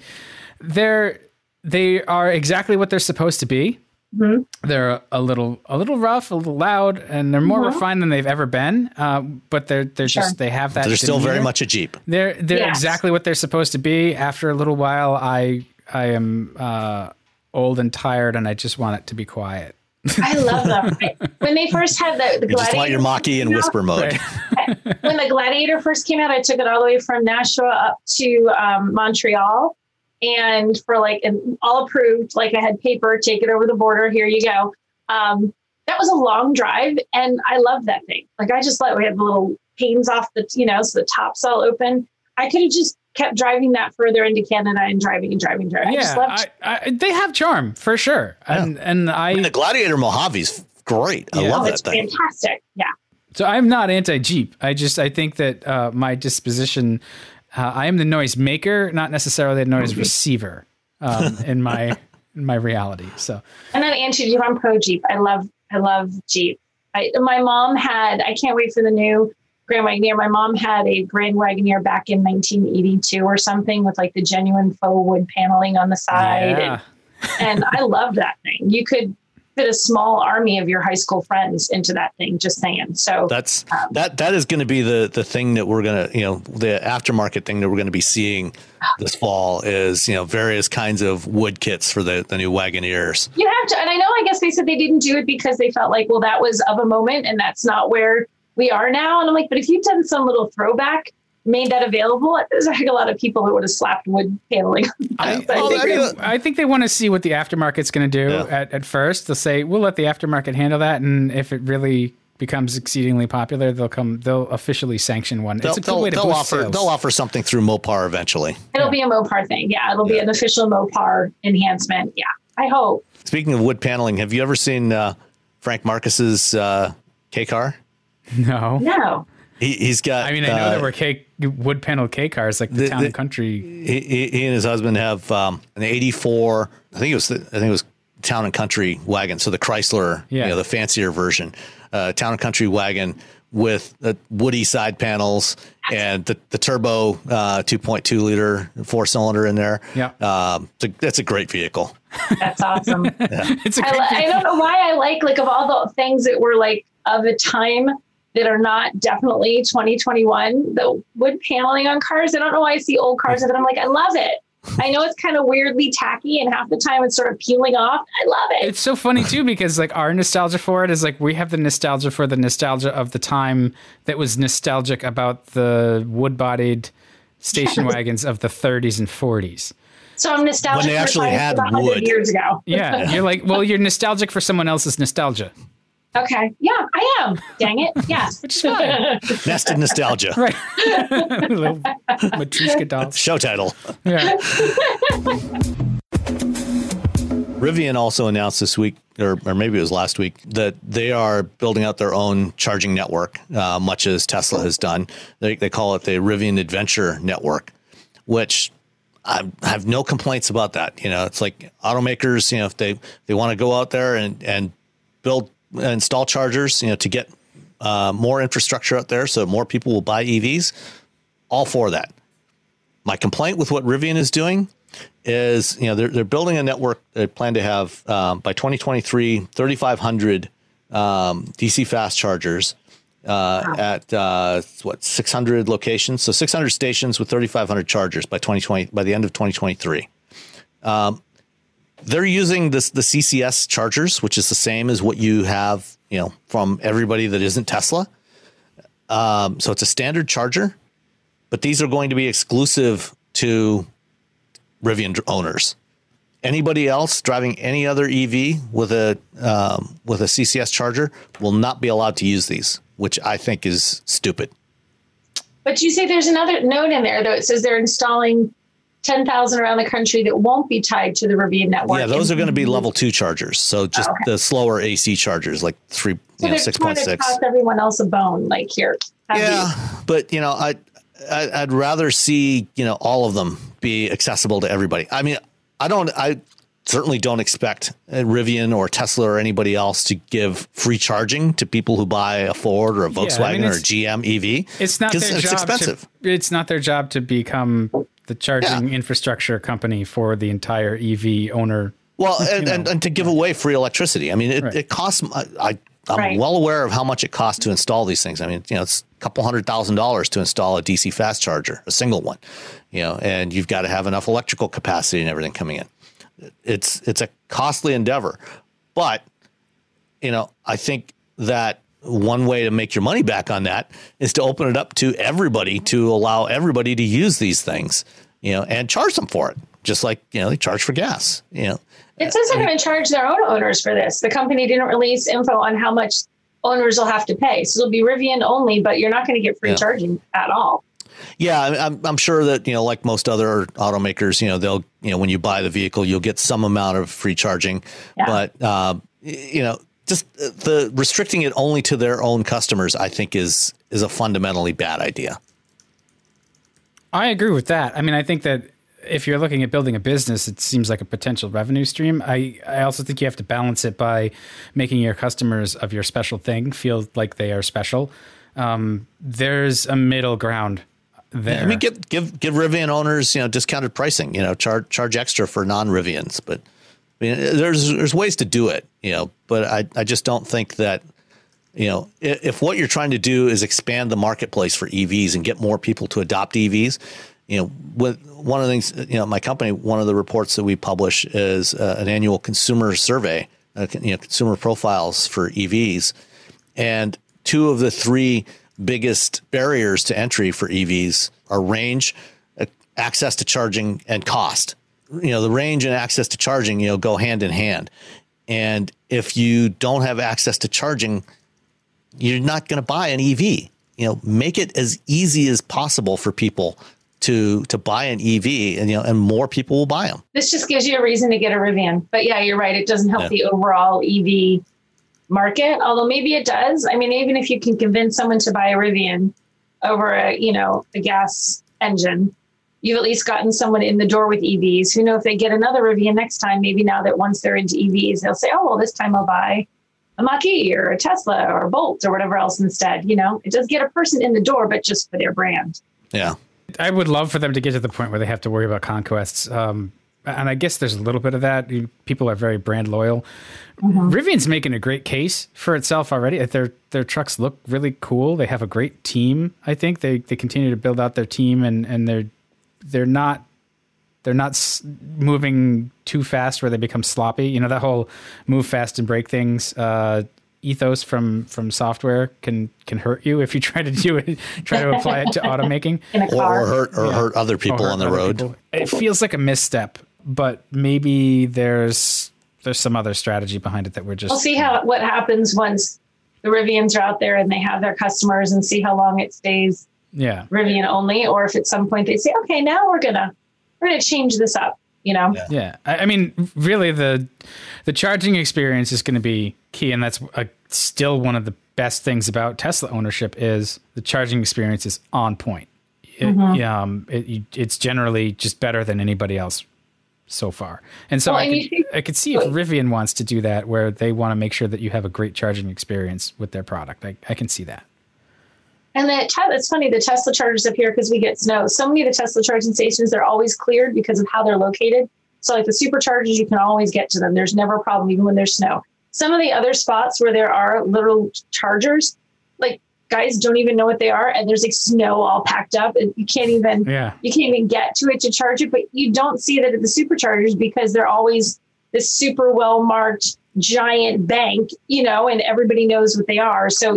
they're they are exactly what they're supposed to be. Mhm. They're a little a little rough, a little loud, and they're more Mhm. refined than they've ever been. Uh, but they're they're Sure. just they have that. They're still very demeanor. much a Jeep. They're they're Yes. exactly what they're supposed to be. After a little while, I I am uh, old and tired, and I just want it to be quiet. I love them. when they first had the, the You just want your Gladiator Mach-E in whisper mode. when the Gladiator first came out, I took it all the way from Nashua up to um, Montreal, and for like an all approved, like I had paper, take it over the border. Here you go. Um, that was a long drive, and I loved that thing. Like I just let we had the little panes off the, you know, so the top's all open. I could have just kept driving that further into Canada and driving and driving and driving. I just yeah, loved I, I, they have charm for sure, and and I And the Gladiator Mojave's great. I Yeah. love oh, that it's thing. fantastic. Yeah. So I'm not anti Jeep. I just I think that uh, my disposition, uh, I am the noise maker, not necessarily the noise receiver um, in my in my reality. So And then anti Jeep, I'm pro Jeep. I love I love Jeep. I, my mom had I can't wait for the new Grand Wagoneer. My mom had a Grand Wagoneer back in 1982 or something with like the genuine faux wood paneling on the side, yeah, and, and I loved that thing. You could fit a small army of your high school friends into that thing. Just saying. So That's Um, that that is going to be the the thing that we're gonna you know the aftermarket thing that we're going to be seeing this fall is you know various kinds of wood kits for the the new Wagoneers. you have to, and I know. I guess they said they didn't do it because they felt like, well, that was of a moment, and that's not where we are now. And I'm like, but if you've done some little throwback, made that available, there's like a lot of people who would have slapped wood paneling. I, But I think I mean, they, I think they want to see what the aftermarket's going to do Yeah. at, at first. They'll say we'll let the aftermarket handle that, and if it really becomes exceedingly popular, they'll come. They'll officially sanction one. They'll, it's a good they'll, way to they'll boost offer sales. they'll offer something through Mopar eventually. It'll be a Mopar thing. Yeah, it'll be an official Mopar enhancement. Yeah, I hope. Speaking of wood paneling, have you ever seen uh, Frank Markus's uh, K car? no. No. He, he's got. I mean, I know uh, there were K, wood panel K cars like the, The- town the- and country. he, he, he and his husband have um, an '84. I think it was. The, I think it was town and country wagon. So the Chrysler, Yeah. you know, the fancier version, uh, town and country wagon with the woody side panels and the, the turbo uh, 2.2 liter four cylinder in there. Yeah. um, it's a- that's a great vehicle. That's awesome. It's a I, great li- I don't know why I like like of all the things that were like of a time that are not definitely 2021 the wood paneling on cars. I don't know why I see old cars and I'm like I love it. I know it's kind of weirdly tacky and half the time it's sort of peeling off. I love it. It's so funny too because like our nostalgia for it is like we have the nostalgia for the nostalgia of the time that was nostalgic about the wood-bodied station wagons of the 30s and 40s. so I'm nostalgic When they actually times had about 100 wood. years ago. Yeah, you're like, well, you're nostalgic for someone else's nostalgia, Okay. Yeah, I am. Dang it. Yes. which is fine, Nested nostalgia. right? Little Matryoshka dolls. Show title. Yeah. Rivian also announced this week, or, or maybe it was last week, that they are building out their own charging network, uh, much as Tesla has done. They, they call it the Rivian Adventure Network, which I have no complaints about that. You know, it's like automakers, you know, if they, they want to go out there and, and build, install chargers, you know, to get uh, more infrastructure out there so more people will buy EVs, all for that. My complaint with what Rivian is doing is, you know, they're, they're building a network. They plan to have um, by 2023, 3,500 um, DC fast chargers uh, at uh, what 600 locations. So 600 stations with 3,500 chargers by 2020 by the end of 2023. Um, they're using this the CCS chargers, which is the same as what you have, you know, from everybody that isn't Tesla. Um, so it's a standard charger, but these are going to be exclusive to Rivian owners. Anybody else driving any other EV with a um, with a CCS charger will not be allowed to use these, which I think is stupid. But you say there's another note in there though. It says they're installing 10,000 around the country that won't be tied to the Rivian network. yeah, those are going to be level two chargers, so just Oh, okay. the slower AC chargers, like three, So you know, they're six trying point to six. everyone else a bone. Like here, Yeah, these. but you know, I, I I'd rather see you know all of them be accessible to everybody. I mean, I don't. I certainly don't expect uh, Rivian or Tesla or anybody else to give free charging to people who buy a Ford or a Volkswagen mean, or a GM EV. It's not their it's job. expensive. To, it's not their job to become the charging infrastructure company for the entire EV owner. Well, and, and, and, to give away free electricity. I mean, it, right. it costs. I, I am right. well aware of how much it costs to install these things. I mean, you know, it's a couple hundred thousand dollars to install a DC fast charger, a single one. You know, and you've got to have enough electrical capacity and everything coming in. It's it's a costly endeavor, but you know, I think that one way to make your money back on that is to open it up to everybody to allow everybody to use these things, you know, and charge them for it, just like you know they charge for gas. You know, it says they're going to charge their own owners for this. The company didn't release info on how much owners will have to pay, so it'll be Rivian only, but you're not going to get free yeah. charging at all. Yeah, I'm, I'm sure that you know, like most other automakers, you know, they'll you know when you buy the vehicle, you'll get some amount of free charging, yeah. but uh, you know just uh, the restricting it only to their own customers, I think is is a fundamentally bad idea. I agree with that. I mean, I think that if you're looking at building a business, it seems like a potential revenue stream. I, I also think you have to balance it by making your customers of your special thing feel like they are special. Um, there's a middle ground there. Yeah, I mean, give give give Rivian owners you know discounted pricing. You know, charge charge extra for non Rivians, but I mean, there's there's ways to do it, you know, but I, I just don't think that, you know, if, if, what you're trying to do is expand the marketplace for EVs and get more people to adopt EVs, you know, with one of the things, you know, my company, one of the reports that we publish is uh, an annual consumer survey, uh, you know, consumer profiles for EVs, and two of the three biggest barriers to entry for EVs are range, uh, access to charging, and cost you know, the range and access to charging, you know, go hand in hand. And if you don't have access to charging, you're not going to buy an EV. You know, make it as easy as possible for people to to buy an EV, and you know, and more people will buy them. This just gives you a reason to get a Rivian. But yeah, you're right; it doesn't help yeah. the overall EV market. Although maybe it does. I mean, even if you can convince someone to buy a Rivian over a you know a gas engine, you've at least gotten someone in the door with EVs who know if they get another Rivian next time, maybe now that once they're into EVs, they'll say, oh, well, this time I'll buy a Mach-E or a Tesla or a Bolt or whatever else instead. You know, it does get a person in the door, but just for their brand. Yeah. I would love for them to get to the point where they have to worry about conquests. Um, and I guess there's a little bit of that. People are very brand loyal. Mm-hmm. Rivian's making a great case for itself already. Their their trucks look really cool. They have a great team. I think they they continue to build out their team and and they're they're not they're not moving too fast where they become sloppy. You know that whole move fast and break things uh, ethos from from software can can hurt you if you try to do it, try to apply it to automaking, or, or hurt or yeah. hurt other people hurt on the road. People. It feels like a misstep, but maybe there's there's some other strategy behind it that we're just. We'll see how what happens once the Rivians are out there and they have their customers, and see how long it stays yeah Rivian only, or if at some point they say, okay, now we're gonna we're gonna change this up. You know? Yeah. yeah. I, I mean, really, the the charging experience is going to be key, and that's a, still one of the best things about Tesla ownership is the charging experience is on point. It, mm-hmm. um, it, it's generally just better than anybody else so far. And so well, I, and could, I could see if Rivian wants to do that, where they want to make sure that you have a great charging experience with their product. I, I can see that. And that it's funny, the Tesla chargers up here because we get snow. So many of the Tesla charging stations, they're always cleared because of how they're located. So like the superchargers, you can always get to them. There's never a problem, even when there's snow. Some of the other spots where there are little chargers, like guys don't even know what they are, and there's like snow all packed up, and you can't even yeah. you can't even get to it to charge it. But you don't see that at the superchargers because they're always this super well marked giant bank, you know, and everybody knows what they are. So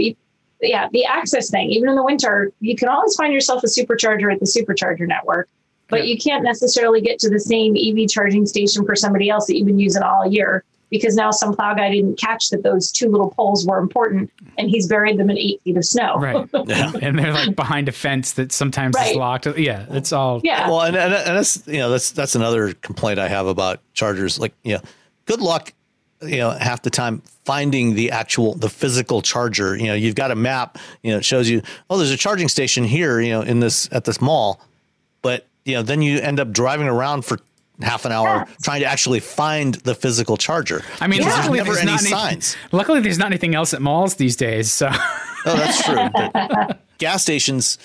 yeah, the access thing, even in the winter, you can always find yourself a supercharger at the supercharger network, but yeah. you can't necessarily get to the same EV charging station for somebody else that you've been using all year because now some plow guy didn't catch that those two little poles were important and he's buried them in eight feet of snow. Right. Yeah. and they're like behind a fence that sometimes right. is locked. Yeah. It's all. Yeah. Well, and, and, and that's, you know, that's, that's another complaint I have about chargers. Like, you know, good luck you know half the time finding the actual the physical charger. You know you've got a map you know it shows you oh there's a charging station here you know in this at this mall. But you know then you end up driving around for half an hour trying to actually find the physical charger. I mean yeah. luckily there's, any signs. luckily there's not anything else at malls these days so. Oh that's true. Gas stations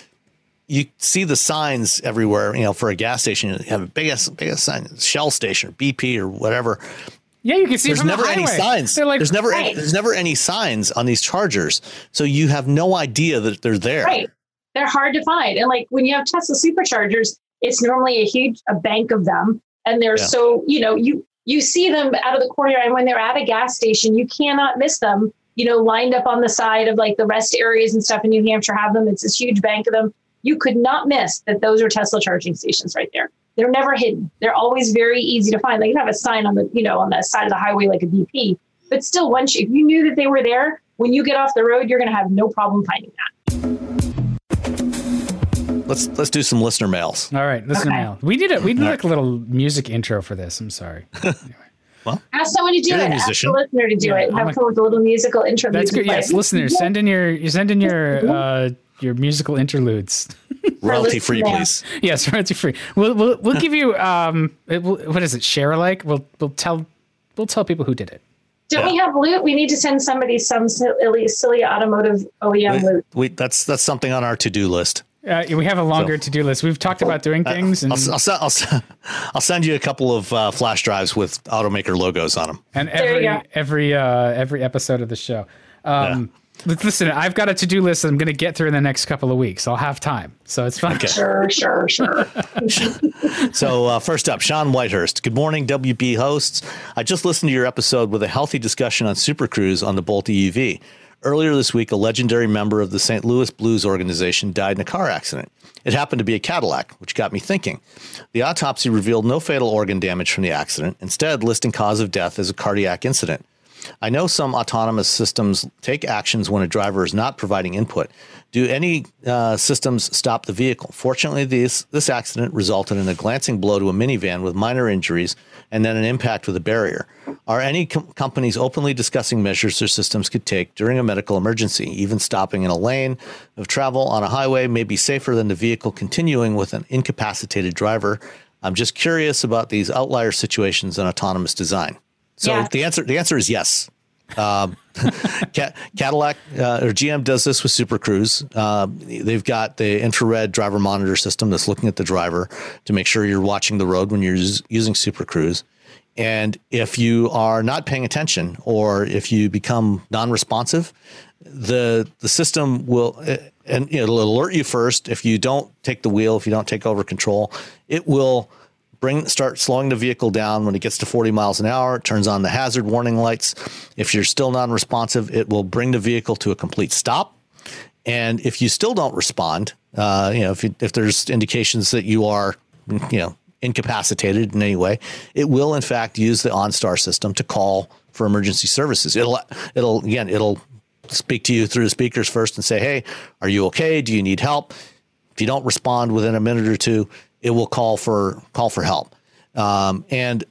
you see the signs everywhere. You know for a gas station you have a biggest biggest sign shell station or bp or whatever Yeah, you can see there's from never the any signs. They're like there's never any, Right. there's never any signs on these chargers, so you have no idea that they're there. Right. They're hard to find. And like when you have Tesla superchargers, it's normally a huge a bank of them. And they're Yeah. so, you know, you you see them out of the corner and when they're at a gas station, you cannot miss them, you know, lined up on the side of like the rest areas and stuff in New Hampshire have them. It's this huge bank of them. You could not miss that those are Tesla charging stations right there. They're never hidden. They're always very easy to find. They can have a sign on the, you know, on the side of the highway like a BP. But still, once you, if you knew that they were there, when you get off the road, you're going to have no problem finding that. Let's let's do some listener mails. All right, listener Okay. now. We did it. We did like a little music intro for this. I'm sorry. Well, ask someone to do You're a it. Ask musician. the listener to do Yeah, it. I'm Have a- come with a little musical intro. That's music good. Yes, play. listeners, send in your you send in your uh, your musical interludes. Royalty free, please. yes, royalty free. We'll we'll, we'll give you um it will, what is it? Share alike. We'll we'll tell we'll tell people who did it. Don't we have loot? We need to send somebody some silly, silly automotive OEM loot. We, that's that's something on our to do list. Uh, we have a longer to do list. We've talked about doing things, and I'll, I'll, I'll, I'll send you a couple of uh, flash drives with automaker logos on them. and every every uh, every episode of the show. Um, but Listen, I've got a to do list that I'm going to get through in the next couple of weeks. I'll have time, so it's fine. Sure, sure, sure. So uh, first up, Sean Whitehurst. Good morning, WB hosts. I just listened to your episode with a healthy discussion on Super Cruise on the Bolt EUV. Earlier this week, a legendary member of the St. Louis Blues organization died in a car accident. It happened to be a Cadillac, which got me thinking. The autopsy revealed no fatal organ damage from the accident, instead listing cause of death as a cardiac incident. I know some autonomous systems take actions when a driver is not providing input. Do any uh, systems stop the vehicle? Fortunately, this, this accident resulted in a glancing blow to a minivan with minor injuries and then an impact with a barrier. Are any com- companies openly discussing measures their systems could take during a medical emergency? Even stopping in a lane of travel on a highway may be safer than the vehicle continuing with an incapacitated driver. I'm just curious about these outlier situations in autonomous design. So Yeah. the answer the answer is yes. Um, Cadillac uh, or GM does this with Super Cruise. Uh, they've got the infrared driver monitor system that's looking at the driver to make sure you're watching the road when you're using Super Cruise. And if you are not paying attention or if you become non-responsive, the the system will uh, and it'll alert you first. If you don't take the wheel, if you don't take over control, it will bring start slowing the vehicle down when it gets to 40 miles an hour. It turns on the hazard warning lights. If you're still non-responsive, it will bring the vehicle to a complete stop. And if you still don't respond, uh, you know, if you, if there's indications that you are, you know, incapacitated in any way, it will in fact use the OnStar system to call for emergency services. It'll it'll again it'll speak to you through the speakers first and say, "Hey, are you okay? Do you need help?" If you don't respond within a minute or two, it will call for call for help. Um, and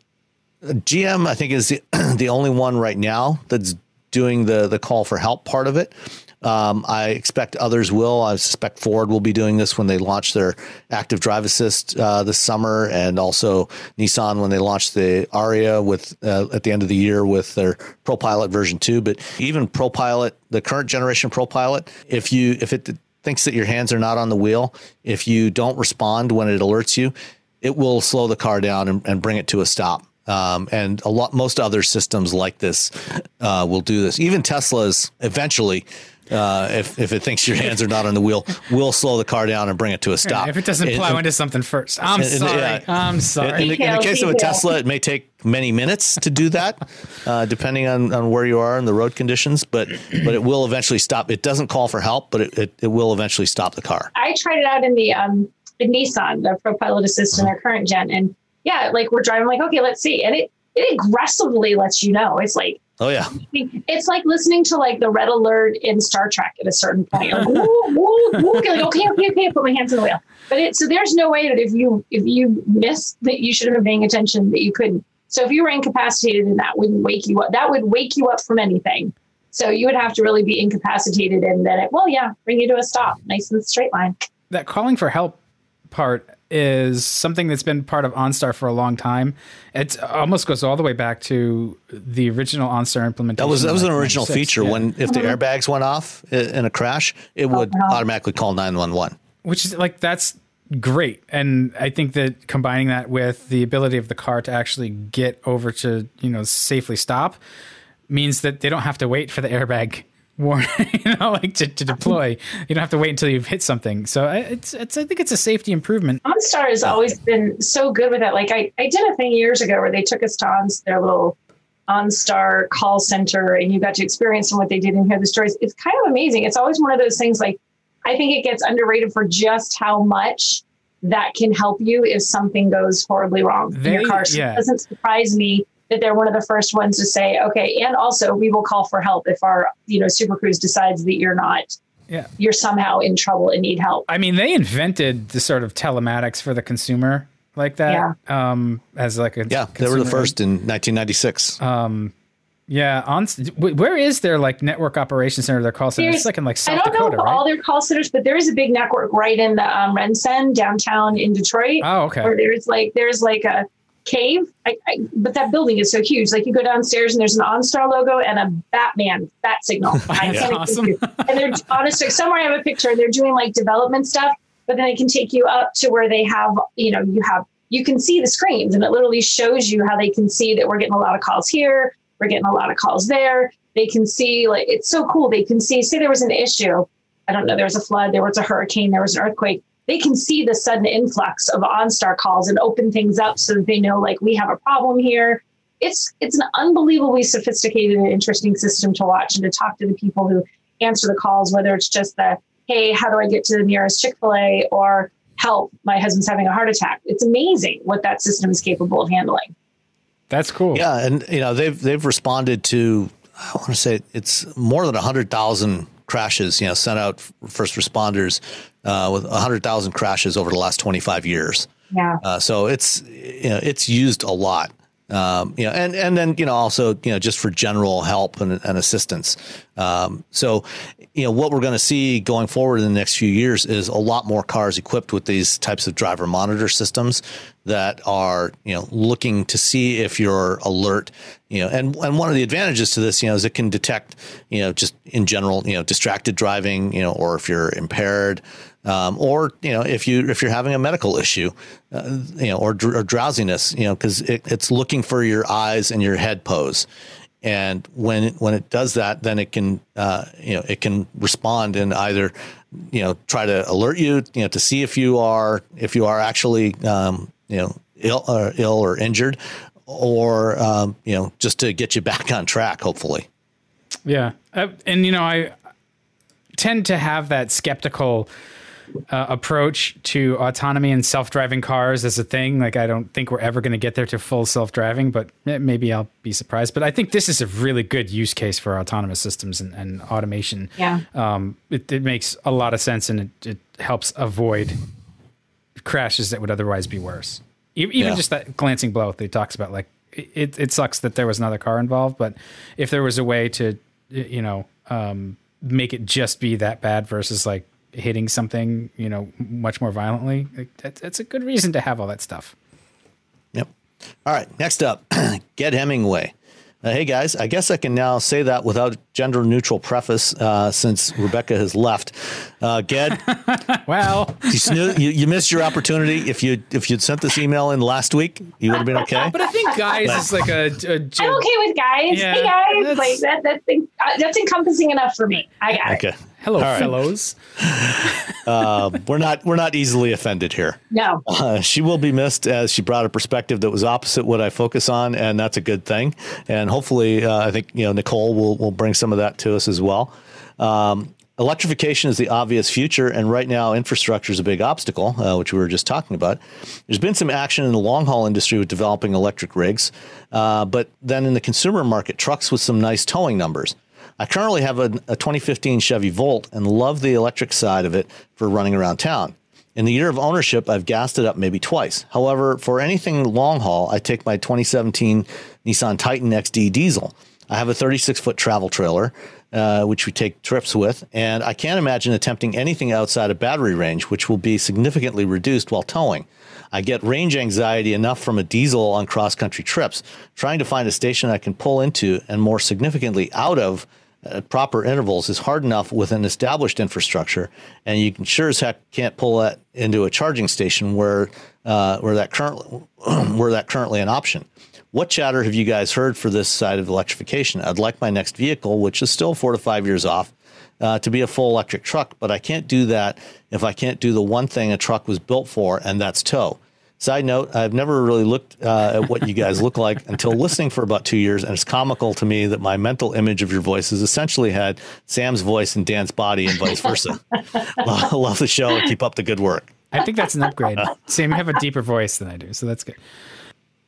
GM, I think, is the, the only one right now that's doing the the call for help part of it. Um, I expect others will. I suspect Ford will be doing this when they launch their active drive assist uh, this summer, and also Nissan when they launch the Ariya with uh, at the end of the year with their ProPilot version two. But even ProPilot, the current generation ProPilot, if you if it thinks that your hands are not on the wheel, if you don't respond when it alerts you, it will slow the car down and, and bring it to a stop. Um, and a lot, most other systems like this uh, will do this. Even Tesla's eventually, uh, if if it thinks your hands are not on the wheel, we'll slow the car down and bring it to a stop. If it doesn't plow and- into something first, I'm and- and- sorry. yeah. I'm sorry. the, in the case of a. Tesla, it may take many minutes to do that, uh, depending on, on where you are and the road conditions. But but it will eventually stop. It doesn't call for help, but it, it, it will eventually stop the car. I tried it out in the um in Nissan, the ProPilot Assist in their current gen, and yeah, like we're driving, like okay, let's see, and it it aggressively lets you know. It's like Oh yeah, it's like listening to like the red alert in Star Trek at a certain point. Like, woo, woo, woo, okay, like, okay, okay, okay, put my hands on the wheel. But it so there's no way that if you if you missed that you should have been paying attention that you couldn't. So if you were incapacitated and that wouldn't wake you up, that would wake you up from anything. So you would have to really be incapacitated and then it, well, yeah, bring you to a stop, nice and straight line. that calling for help part is something that's been part of OnStar for a long time. It almost goes all the way back to the original OnStar implementation. that was that was in, an original 96. feature. Yeah. When if the airbags went off in a crash, it would wow. automatically call nine one one. which is like that's great. And I think that combining that with the ability of the car to actually get over to, you know, safely stop means that they don't have to wait for the airbag warning, you know, like to, to deploy. You don't have to wait until you've hit something. So it's, it's, I think it's a safety improvement. OnStar has always been so good with that. Like I, I did a thing years ago where they took us to on their little OnStar call center and you got to experience what they did and hear the stories. It's kind of amazing. It's always one of those things like I think it gets underrated for just how much that can help you if something goes horribly wrong they, in your car. So yeah. it doesn't surprise me that they're one of the first ones to say, okay, and also we will call for help if our, you know, Super Cruise decides that you're not yeah. you're somehow in trouble and need help. I mean, they invented the sort of telematics for the consumer like that yeah. um, as like a yeah. They were the first in 1996. Um, yeah, on where is their like network operations center? Their call center. There's, it's like in like South I don't Dakota, know right? all their call centers, but there is a big network right in the um, RenCen downtown in Detroit. Oh, okay. Where there's like there's like a cave, I, I, but that building is so huge. Like you go downstairs and there's an OnStar logo and a Batman bat signal. That's awesome. and they're honestly somewhere I have a picture. and They're doing like development stuff, but then they can take you up to where they have you know you have you can see the screens and it literally shows you how they can see that we're getting a lot of calls here we're getting a lot of calls there. They can see, like, it's so cool. They can see, say there was an issue. I don't know, there was a flood, there was a hurricane, there was an earthquake. They can see the sudden influx of OnStar calls and open things up so that they know, like, we have a problem here. It's it's an unbelievably sophisticated and interesting system to watch and to talk to the people who answer the calls, whether it's just the, hey, how do I get to the nearest Chick fil A or help, my husband's having a heart attack. It's amazing what that system is capable of handling. That's cool. Yeah, and you know they've they've responded to I want to say it's more than hundred thousand crashes. You know, sent out first responders uh, with hundred thousand crashes over the last twenty five years. Yeah. Uh, so it's you know it's used a lot. Um, you know, and and then you know also you know just for general help and, and assistance. Um, so you know what we're going to see going forward in the next few years is a lot more cars equipped with these types of driver monitor systems that are you know looking to see if you're alert you know and and one of the advantages to this you know is it can detect you know just in general you know distracted driving you know or if you're impaired um, or you know if you if you're having a medical issue uh, you know or, or drowsiness you know because it, it's looking for your eyes and your head pose and when when it does that, then it can uh, you know it can respond and either you know try to alert you you know to see if you are if you are actually um, you know ill or uh, ill or injured, or um, you know just to get you back on track. Hopefully. Yeah, uh, and you know I tend to have that skeptical uh, approach to autonomy and self-driving cars as a thing. Like I don't think we're ever going to get there to full self-driving, but maybe I'll be surprised. But I think this is a really good use case for autonomous systems and, and automation. Yeah, um, it, it, makes a lot of sense and it, it, helps avoid crashes that would otherwise be worse. Even yeah. just that glancing blow that he talks about, like it, it sucks that there was another car involved, but if there was a way to, you know, um, make it just be that bad versus like hitting something, you know, much more violently. That's a good reason to have all that stuff. Yep. All right. Next up, Ged Hemingway. Uh, hey guys, I guess I can now say that without gender neutral preface uh, since Rebecca has left. Uh, Ged, well, you, you, you, missed your opportunity. If you if you'd sent this email in last week, you would have been okay. But I think guys but, is like a. a, a I'm okay with guys. Yeah, hey guys, like that. That's uh, that's encompassing enough for me. I got okay. it. Hello, right. fellows. uh, we're not we're not easily offended here. No, uh, she will be missed as she brought a perspective that was opposite what I focus on, and that's a good thing. And hopefully, uh, I think you know Nicole will will bring some of that to us as well. Um, electrification is the obvious future, and right now, infrastructure is a big obstacle, uh, which we were just talking about. There's been some action in the long haul industry with developing electric rigs, uh, but then in the consumer market, trucks with some nice towing numbers. I currently have a, a 2015 Chevy Volt and love the electric side of it for running around town. In the year of ownership, I've gassed it up maybe twice. However, for anything long haul, I take my 2017 Nissan Titan XD diesel. I have a 36 foot travel trailer, uh, which we take trips with, and I can't imagine attempting anything outside of battery range, which will be significantly reduced while towing. I get range anxiety enough from a diesel on cross country trips. Trying to find a station I can pull into and more significantly out of at proper intervals is hard enough with an established infrastructure, and you can sure as heck can't pull that into a charging station where uh, where that currently where that currently an option. What chatter have you guys heard for this side of electrification? I'd like my next vehicle, which is still four to five years off, uh, to be a full electric truck, but I can't do that if I can't do the one thing a truck was built for, and that's tow. Side note, I've never really looked uh, at what you guys look like until listening for about two years. And it's comical to me that my mental image of your voice has essentially had Sam's voice and Dan's body and vice versa. love, love the show. Keep up the good work. I think that's an upgrade. Sam, you have a deeper voice than I do, so that's good.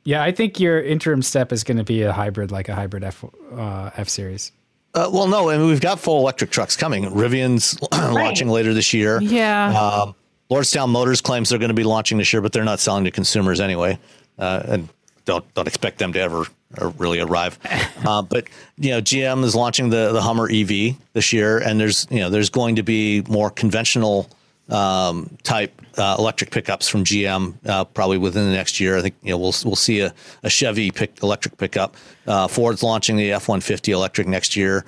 Yeah, I think your interim step is going to be a hybrid, like a hybrid F uh, F series. Uh, well, no, I mean we've got full electric trucks coming. Rivian's right. launching later this year. Yeah. Um, Lordstown Motors claims they're going to be launching this year, but they're not selling to consumers anyway, uh, and don't don't expect them to ever uh, really arrive. Uh, but you know, GM is launching the the Hummer EV this year, and there's you know there's going to be more conventional um, type uh, electric pickups from GM uh, probably within the next year. I think you know we'll we'll see a, a Chevy pick, electric pickup. Uh, Ford's launching the F one fifty electric next year.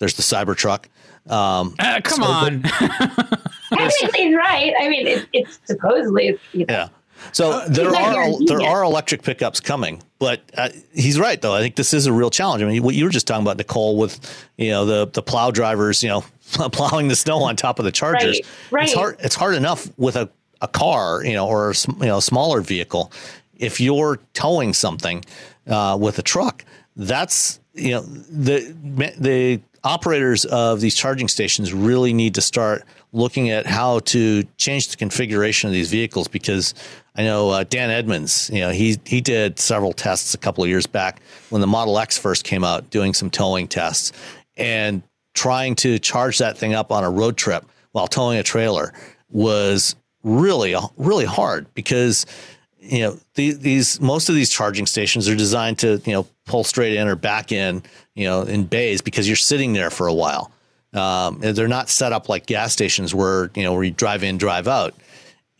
There's the Cybertruck. Um, uh, come so on. Technically, right. I mean, it, it's supposedly. You know, yeah. So uh, there are there are electric pickups coming, but uh, he's right though. I think this is a real challenge. I mean, what you were just talking about, Nicole, with you know the the plow drivers, you know, plowing the snow on top of the chargers. Right, right. It's hard. It's hard enough with a, a car, you know, or a, you know, smaller vehicle. If you're towing something uh, with a truck, that's you know the the operators of these charging stations really need to start looking at how to change the configuration of these vehicles because I know uh, Dan Edmunds, you know, he he did several tests a couple of years back when the Model X first came out, doing some towing tests and trying to charge that thing up on a road trip while towing a trailer was really really hard because you know these, these most of these charging stations are designed to you know pull straight in or back in you know in bays because you're sitting there for a while. Um, they're not set up like gas stations where you know where you drive in drive out.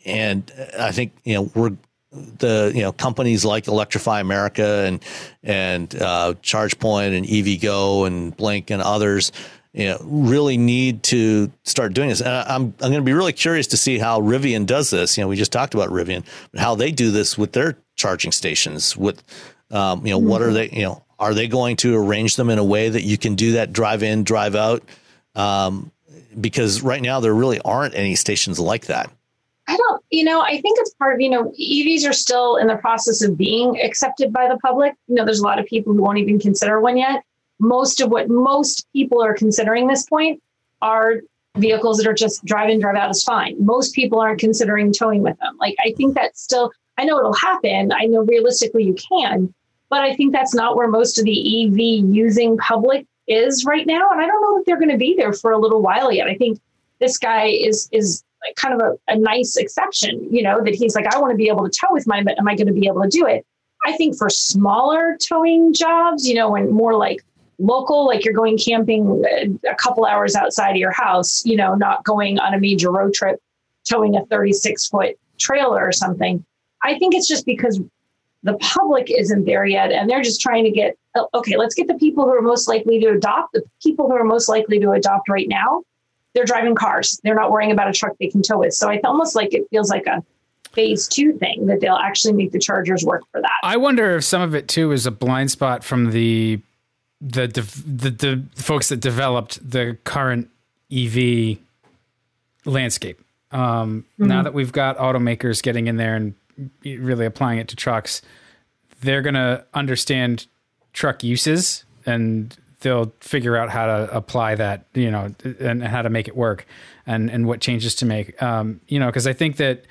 And i think you know we're the you know companies like electrify america and and uh, chargepoint and evgo and blink and others you know, really need to start doing this. And I'm I'm going to be really curious to see how Rivian does this. You know, we just talked about Rivian, but how they do this with their charging stations. With um, you know, mm-hmm. what are they? You know, are they going to arrange them in a way that you can do that drive in, drive out? Um, because right now there really aren't any stations like that. I don't, you know, I think it's part of, you know, EVs are still in the process of being accepted by the public. You know, there's a lot of people who won't even consider one yet most of what most people are considering this point are vehicles that are just drive in, drive out is fine. Most people aren't considering towing with them. Like, I think that's still, I know it'll happen. I know realistically you can, but I think that's not where most of the EV using public is right now. And I don't know that they're going to be there for a little while yet. I think this guy is, is like kind of a, a nice exception, you know, that he's like, I want to be able to tow with mine, but am I going to be able to do it? I think for smaller towing jobs, you know, when more like local, like you're going camping uh, a couple hours outside of your house, you know, not going on a major road trip, towing a 36 foot trailer or something. I think it's just because the public isn't there yet and they're just trying to get, oh, okay, let's get the people who are most likely to adopt, the people who are most likely to adopt right now. They're driving cars. They're not worrying about a truck they can tow with. So it's almost like it feels like a phase two thing that they'll actually make the chargers work for that. I wonder if some of it too is a blind spot from the the, the the folks that developed the current EV landscape. Um, mm-hmm. Now that we've got automakers getting in there and really applying it to trucks, they're going to understand truck uses and they'll figure out how to apply that, you know, and how to make it work and, and what changes to make. Um, you know, because I think that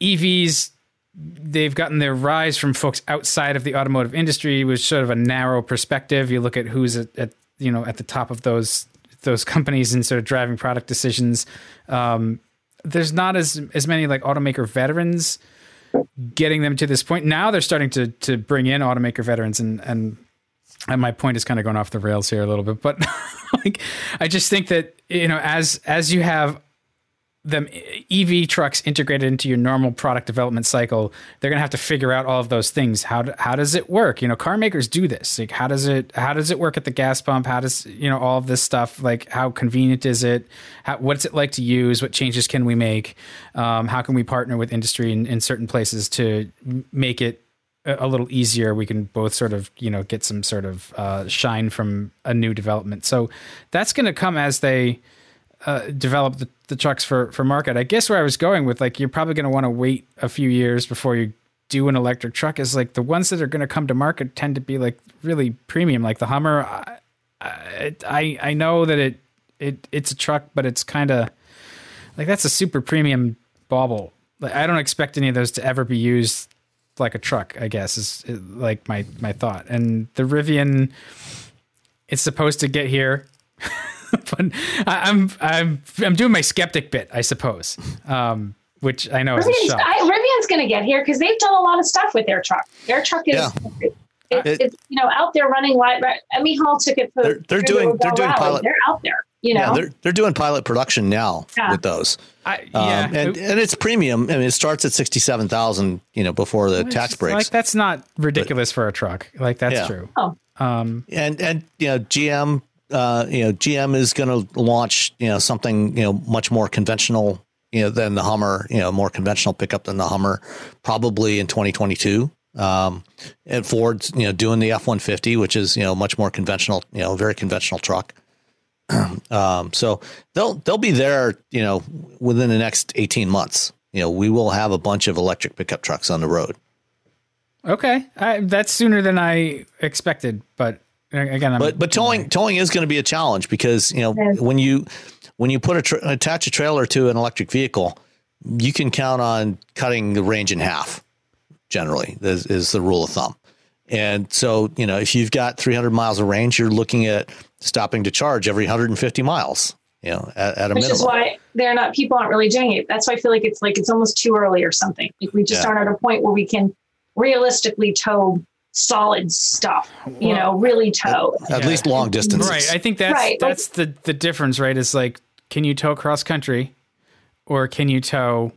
EVs they've gotten their rise from folks outside of the automotive industry with sort of a narrow perspective. You look at who's at, at you know at the top of those those companies and sort of driving product decisions. Um, there's not as as many like automaker veterans getting them to this point. Now they're starting to to bring in automaker veterans and and and my point is kind of going off the rails here a little bit, but like I just think that you know as as you have them EV trucks integrated into your normal product development cycle, they're going to have to figure out all of those things. How do, how does it work? You know, car makers do this. Like how does it how does it work at the gas pump? How does you know all of this stuff? Like how convenient is it? How, what's it like to use? What changes can we make? Um, how can we partner with industry in, in certain places to make it a little easier we can both sort of you know get some sort of uh, shine from a new development so that's going to come as they uh, develop the, the, trucks for for market. I guess where i was going with like you're probably going to want to wait a few years before you do an electric truck is like the ones that are going to come to market tend to be like really premium like the hummer. I i, I know that it it it's a truck but it's kind of like that's a super premium bauble like i don't expect any of those to ever be used like a truck, I guess is like my my thought. And the Rivian, it's supposed to get here, but I, am I'm I'm doing my skeptic bit, I suppose. Um, which I know Rivian's, is a shock. Rivian's going to get here because they've done a lot of stuff with their truck. Their truck is. Yeah. It, it, it's you know out there running light. Emme Hall took it. For, they're, they're doing. They're doing pilot. They're out there. You know, yeah, they're they're doing pilot production now yeah. with those. I, yeah, um, and and it's premium. I mean, it starts at sixty seven thousand. You know, before the tax breaks. Like that's not ridiculous but, for a truck. Like that's yeah. true. Oh, um, and and you know, GM. Uh, you know, GM is going to launch you know something you know much more conventional you know than the Hummer. You know, more conventional pickup than the Hummer, probably in twenty twenty two. Um, and Ford's you know doing the F one fifty, which is you know much more conventional. You know, very conventional truck. um, so they'll they'll be there, you know, within the next eighteen months. You know, we will have a bunch of electric pickup trucks on the road. Okay, I, that's sooner than I expected, but again, I'm, but but towing towing is going to be a challenge because you know when you when you put a tra- attach a trailer to an electric vehicle, you can count on cutting the range in half. Generally, is, is the rule of thumb. And so, you know, if you've got 300 miles of range, you're looking at stopping to charge every 150 miles. You know, at, at a Which minimum. is why they're not. People aren't really doing it. That's why I feel like it's like it's almost too early or something. Like we just yeah. aren't at a point where we can realistically tow solid stuff. You well, know, really tow. At, at yeah. least long distances. Right. I think that's right. that's the the difference. Right. Is like, can you tow cross country, or can you tow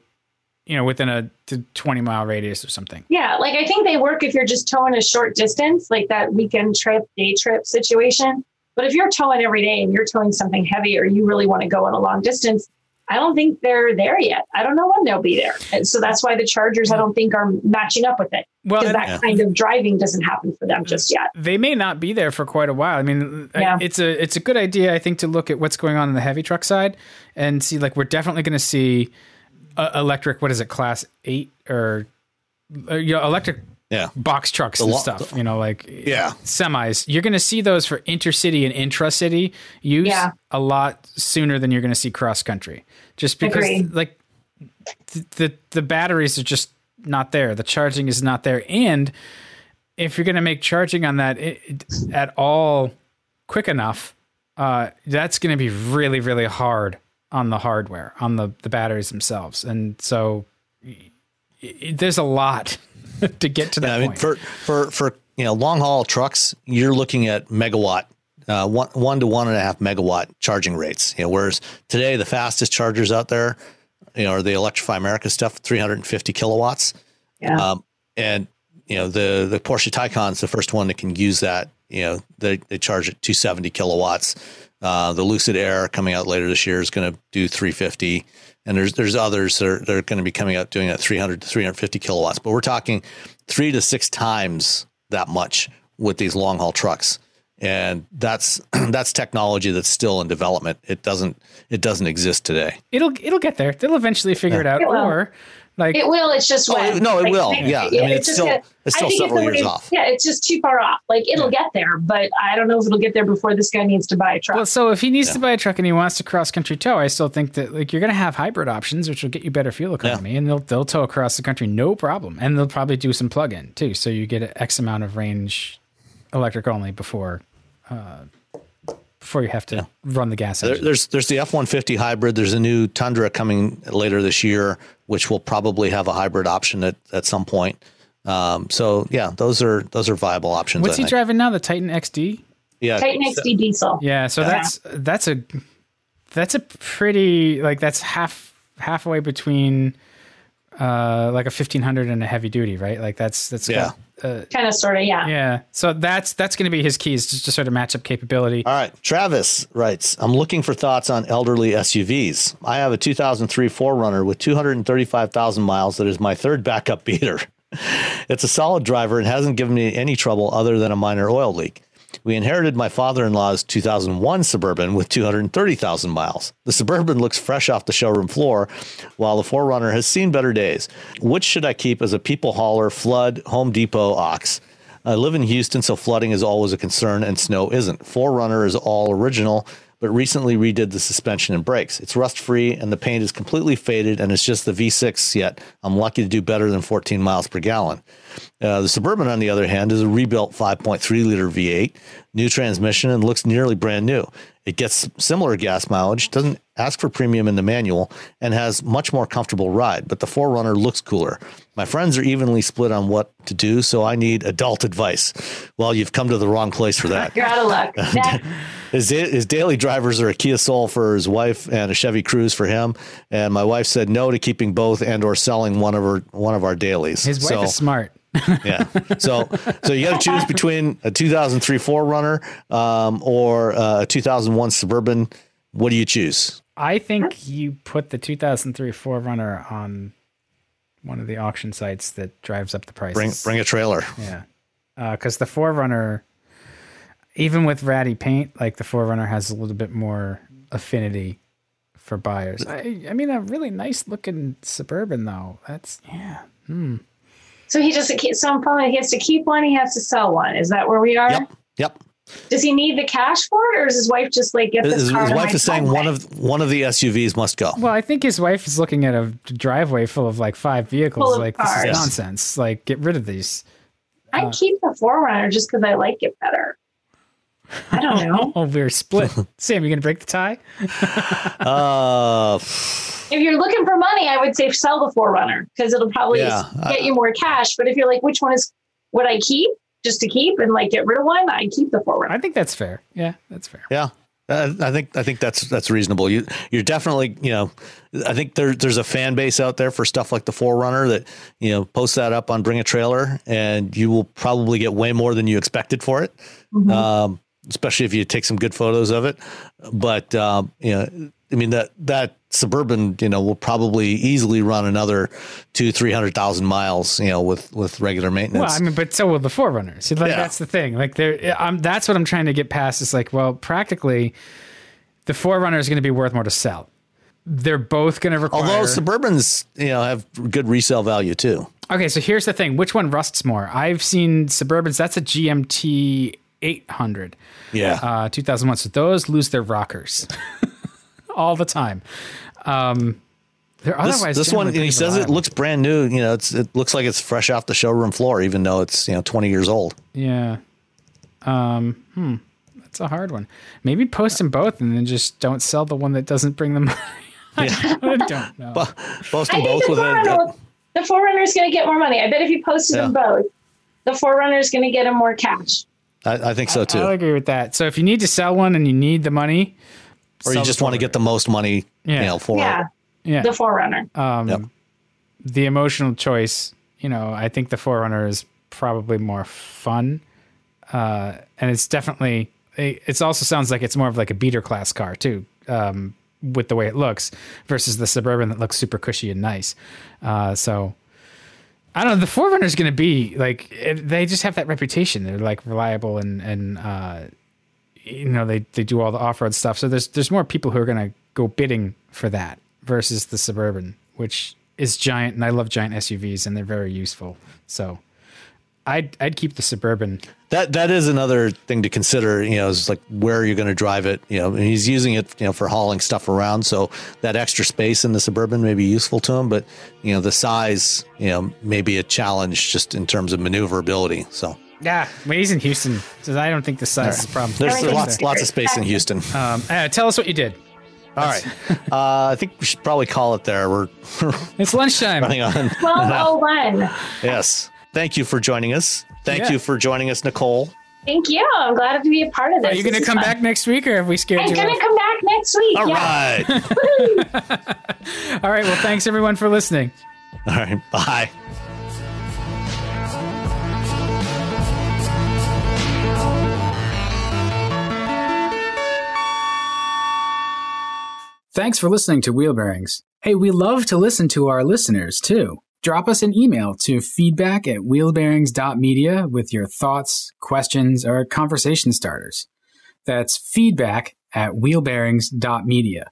you know, within a 20 mile radius or something. Yeah. Like I think they work if you're just towing a short distance, like that weekend trip, day trip situation. But if you're towing every day and you're towing something heavy or you really want to go on a long distance, I don't think they're there yet. I don't know when they'll be there. And so that's why the Chargers, I don't think, are matching up with it. Well, because that yeah. kind of driving doesn't happen for them just yet. They may not be there for quite a while. I mean, yeah. it's a it's a good idea, I think, to look at what's going on in the heavy truck side and see like we're definitely going to see uh, electric. What is it? Class eight or uh, you know, electric yeah. box trucks and stuff. You know, like yeah, semis. You're going to see those for intercity and intracity use yeah. a lot sooner than you're going to see cross country. Just because, Agreed. like, the, the the batteries are just not there. The charging is not there, and if you're going to make charging on that it, it, at all quick enough, uh, that's going to be really really hard on the hardware, on the, the batteries themselves. And so it, there's a lot to get to that. Yeah, I mean, for, for, for, you know, long haul trucks, you're looking at megawatt, uh, one, one to one and a half megawatt charging rates. You know, whereas today the fastest chargers out there, you know, are the Electrify America stuff, 350 kilowatts. Yeah. Um, and you know, the, the Porsche Taycan is the first one that can use that. You know, they, they charge at 270 kilowatts. Uh, the Lucid Air coming out later this year is going to do 350, and there's there's others that are, that are going to be coming out doing that 300 to 350 kilowatts. But we're talking three to six times that much with these long haul trucks, and that's that's technology that's still in development. It doesn't it doesn't exist today. It'll it'll get there. They'll eventually figure yeah. it out, or like it will. It's just oh, when. no, it like, will. Yeah, I mean, it's, it's still it's still several years off. Yeah, it's just too far off. Like it'll yeah. get there, but I don't know if it'll get there before this guy needs to buy a truck. Well, so if he needs yeah. to buy a truck and he wants to cross country tow, I still think that like you're going to have hybrid options, which will get you better fuel economy, and they'll they'll tow across the country no problem, and they'll probably do some plug in too, so you get an X amount of range, electric only before. Uh, before you have to yeah. run the gas engine. there's there's the F one fifty hybrid. There's a new Tundra coming later this year, which will probably have a hybrid option at, at some point. Um, so yeah, those are those are viable options. What's I he think. driving now? The Titan XD. Yeah, Titan XD diesel. Yeah, so yeah. that's that's a that's a pretty like that's half halfway between uh, like a 1500 and a heavy duty, right? Like that's that's Yeah. uh, Kind of, sort of, yeah. yeah. So that's that's going to be his keys, just to sort of match up capability. All right. Travis writes, I'm looking for thoughts on elderly SUVs. I have a 2003 4Runner with 235,000 miles that is my third backup beater. It's a solid driver and hasn't given me any trouble other than a minor oil leak. We inherited my father in law's 2001 Suburban with 230,000 miles. The Suburban looks fresh off the showroom floor, while the 4Runner has seen better days. Which should I keep as a people hauler, flood, Home Depot ox? I live in Houston, so flooding is always a concern and snow isn't. 4Runner is all original, but recently redid the suspension and brakes. It's rust free and the paint is completely faded and it's just the V6 yet. I'm lucky to do better than 14 miles per gallon. Uh, the Suburban, on the other hand, is a rebuilt 5.3 liter V8, new transmission, and looks nearly brand new. It gets similar gas mileage, doesn't ask for premium in the manual, and has much more comfortable ride. But the 4Runner looks cooler. My friends are evenly split on what to do, so I need adult advice. Well, you've come to the wrong place for that. You're out of luck. That- His, his daily drivers are a Kia Soul for his wife and a Chevy Cruze for him. And my wife said no to keeping both and or selling one of her one of our dailies. His wife So- is smart. Yeah. So so you got to choose between a 2003 4Runner um, or uh, a 2001 Suburban. What do you choose? I think you put the 2003 4Runner on one of the auction sites that drives up the price. Bring bring a trailer. Yeah. Because the 4Runner, even with ratty paint, like the 4Runner has a little bit more affinity for buyers. I, I mean, a really nice looking Suburban, though. That's, yeah. So he just, so I'm following, he has to keep one, he has to sell one. Is that where we are? Yep. Yep. Does he need the cash for it, or is his wife just like get this His, car? his wife is saying driveway? one of one of the SUVs must go. Well, I think his wife is looking at a driveway full of like five vehicles. Full of like, this is cars. nonsense. Like, get rid of these. I uh, keep the 4Runner just because I like it better. I don't know. Oh, we're split. Sam, you going to break the tie? Uh, if you're looking for money, I would say sell the 4Runner because it'll probably Yeah, get you more cash. But if you're like, which one is would I keep just to keep and like get rid of one? I keep the 4Runner. I think that's fair. Yeah, that's fair. Yeah. Uh, I think I think that's that's reasonable. You you're definitely you know I think there there's a fan base out there for stuff like the 4Runner that you know post that up on Bring a Trailer and you will probably get way more than you expected for it, um, especially if you take some good photos of it. But um, you know I mean that that suburban you know will probably easily run another two three hundred thousand miles you know with with regular maintenance. Well, I mean, but so will the 4Runners. Like Yeah. that's the thing. Like there, I'm. That's what I'm trying to get past. Is like, well, practically, the 4Runner is going to be worth more to sell. They're both going to require. Although Suburbans you know have good resale value too. okay, so here's the thing: which one rusts more? I've seen Suburbans. That's a GMT 800, Yeah. uh, 2001. So those lose their rockers all the time. Um, they're otherwise this one generally he pretty says it looks brand new you know it's it looks like it's fresh off the showroom floor even though it's you know 20 years old Yeah. Um, hmm. That's a hard one. Maybe post them both and then just don't sell the one that doesn't bring them money. I don't know. but post them think both the within 4Runner, the 4Runner is going to get more money. I bet if you posted them both, the 4Runner is going to get him more cash. I, I think so too I'll agree with that. So if you need to sell one and you need the money, or you just want to get the most money Yeah. you know for Yeah, it yeah, the 4Runner. um, Yep. the emotional choice, you know, I think the 4Runner is probably more fun. Uh, and it's definitely, it also sounds like it's more of like a beater class car too, um, with the way it looks versus the Suburban that looks super cushy and nice. Uh, so I don't know. The 4Runner is going to be like, it, they just have that reputation. They're like reliable and, and, uh, you know, they, they do all the off road stuff. So there's, there's more people who are going to go bidding for that versus the Suburban, which is giant. And I love giant SUVs and they're very useful. So I'd, I'd keep the Suburban. that that is another thing to consider you know is like where you're you going to drive it you know and he's using it you know for hauling stuff around so that extra space in the suburban may be useful to him but you know the size you know may be a challenge just in terms of maneuverability so Yeah. When he's in Houston, so I don't think the size is a problem. there's Everything's lots lots of space in houston Um, uh, tell us what you did. all right uh, i think we should probably call it there we're It's lunchtime. running on 1201. Yes. Thank you for joining us. Thank Yeah. you for joining us, Nicole. Thank you. I'm glad to be a part of this. Are you going to come fun. back next week or have we scared I'm you? going to come back back next week. All yeah. right. All right. Well, thanks everyone for listening. All right. Bye. Thanks for listening to Wheel Bearings. Hey, we love to listen to our listeners too. Drop us an email to feedback at wheelbearings.media with your thoughts, questions, or conversation starters. That's feedback at wheelbearings.media.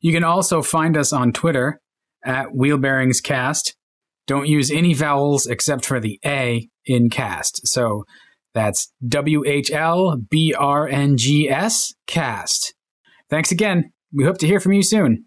You can also find us on Twitter at wheelbearingscast. Don't use any vowels except for the A in cast. So that's W H L B R N G S cast. Thanks again. We hope to hear from you soon.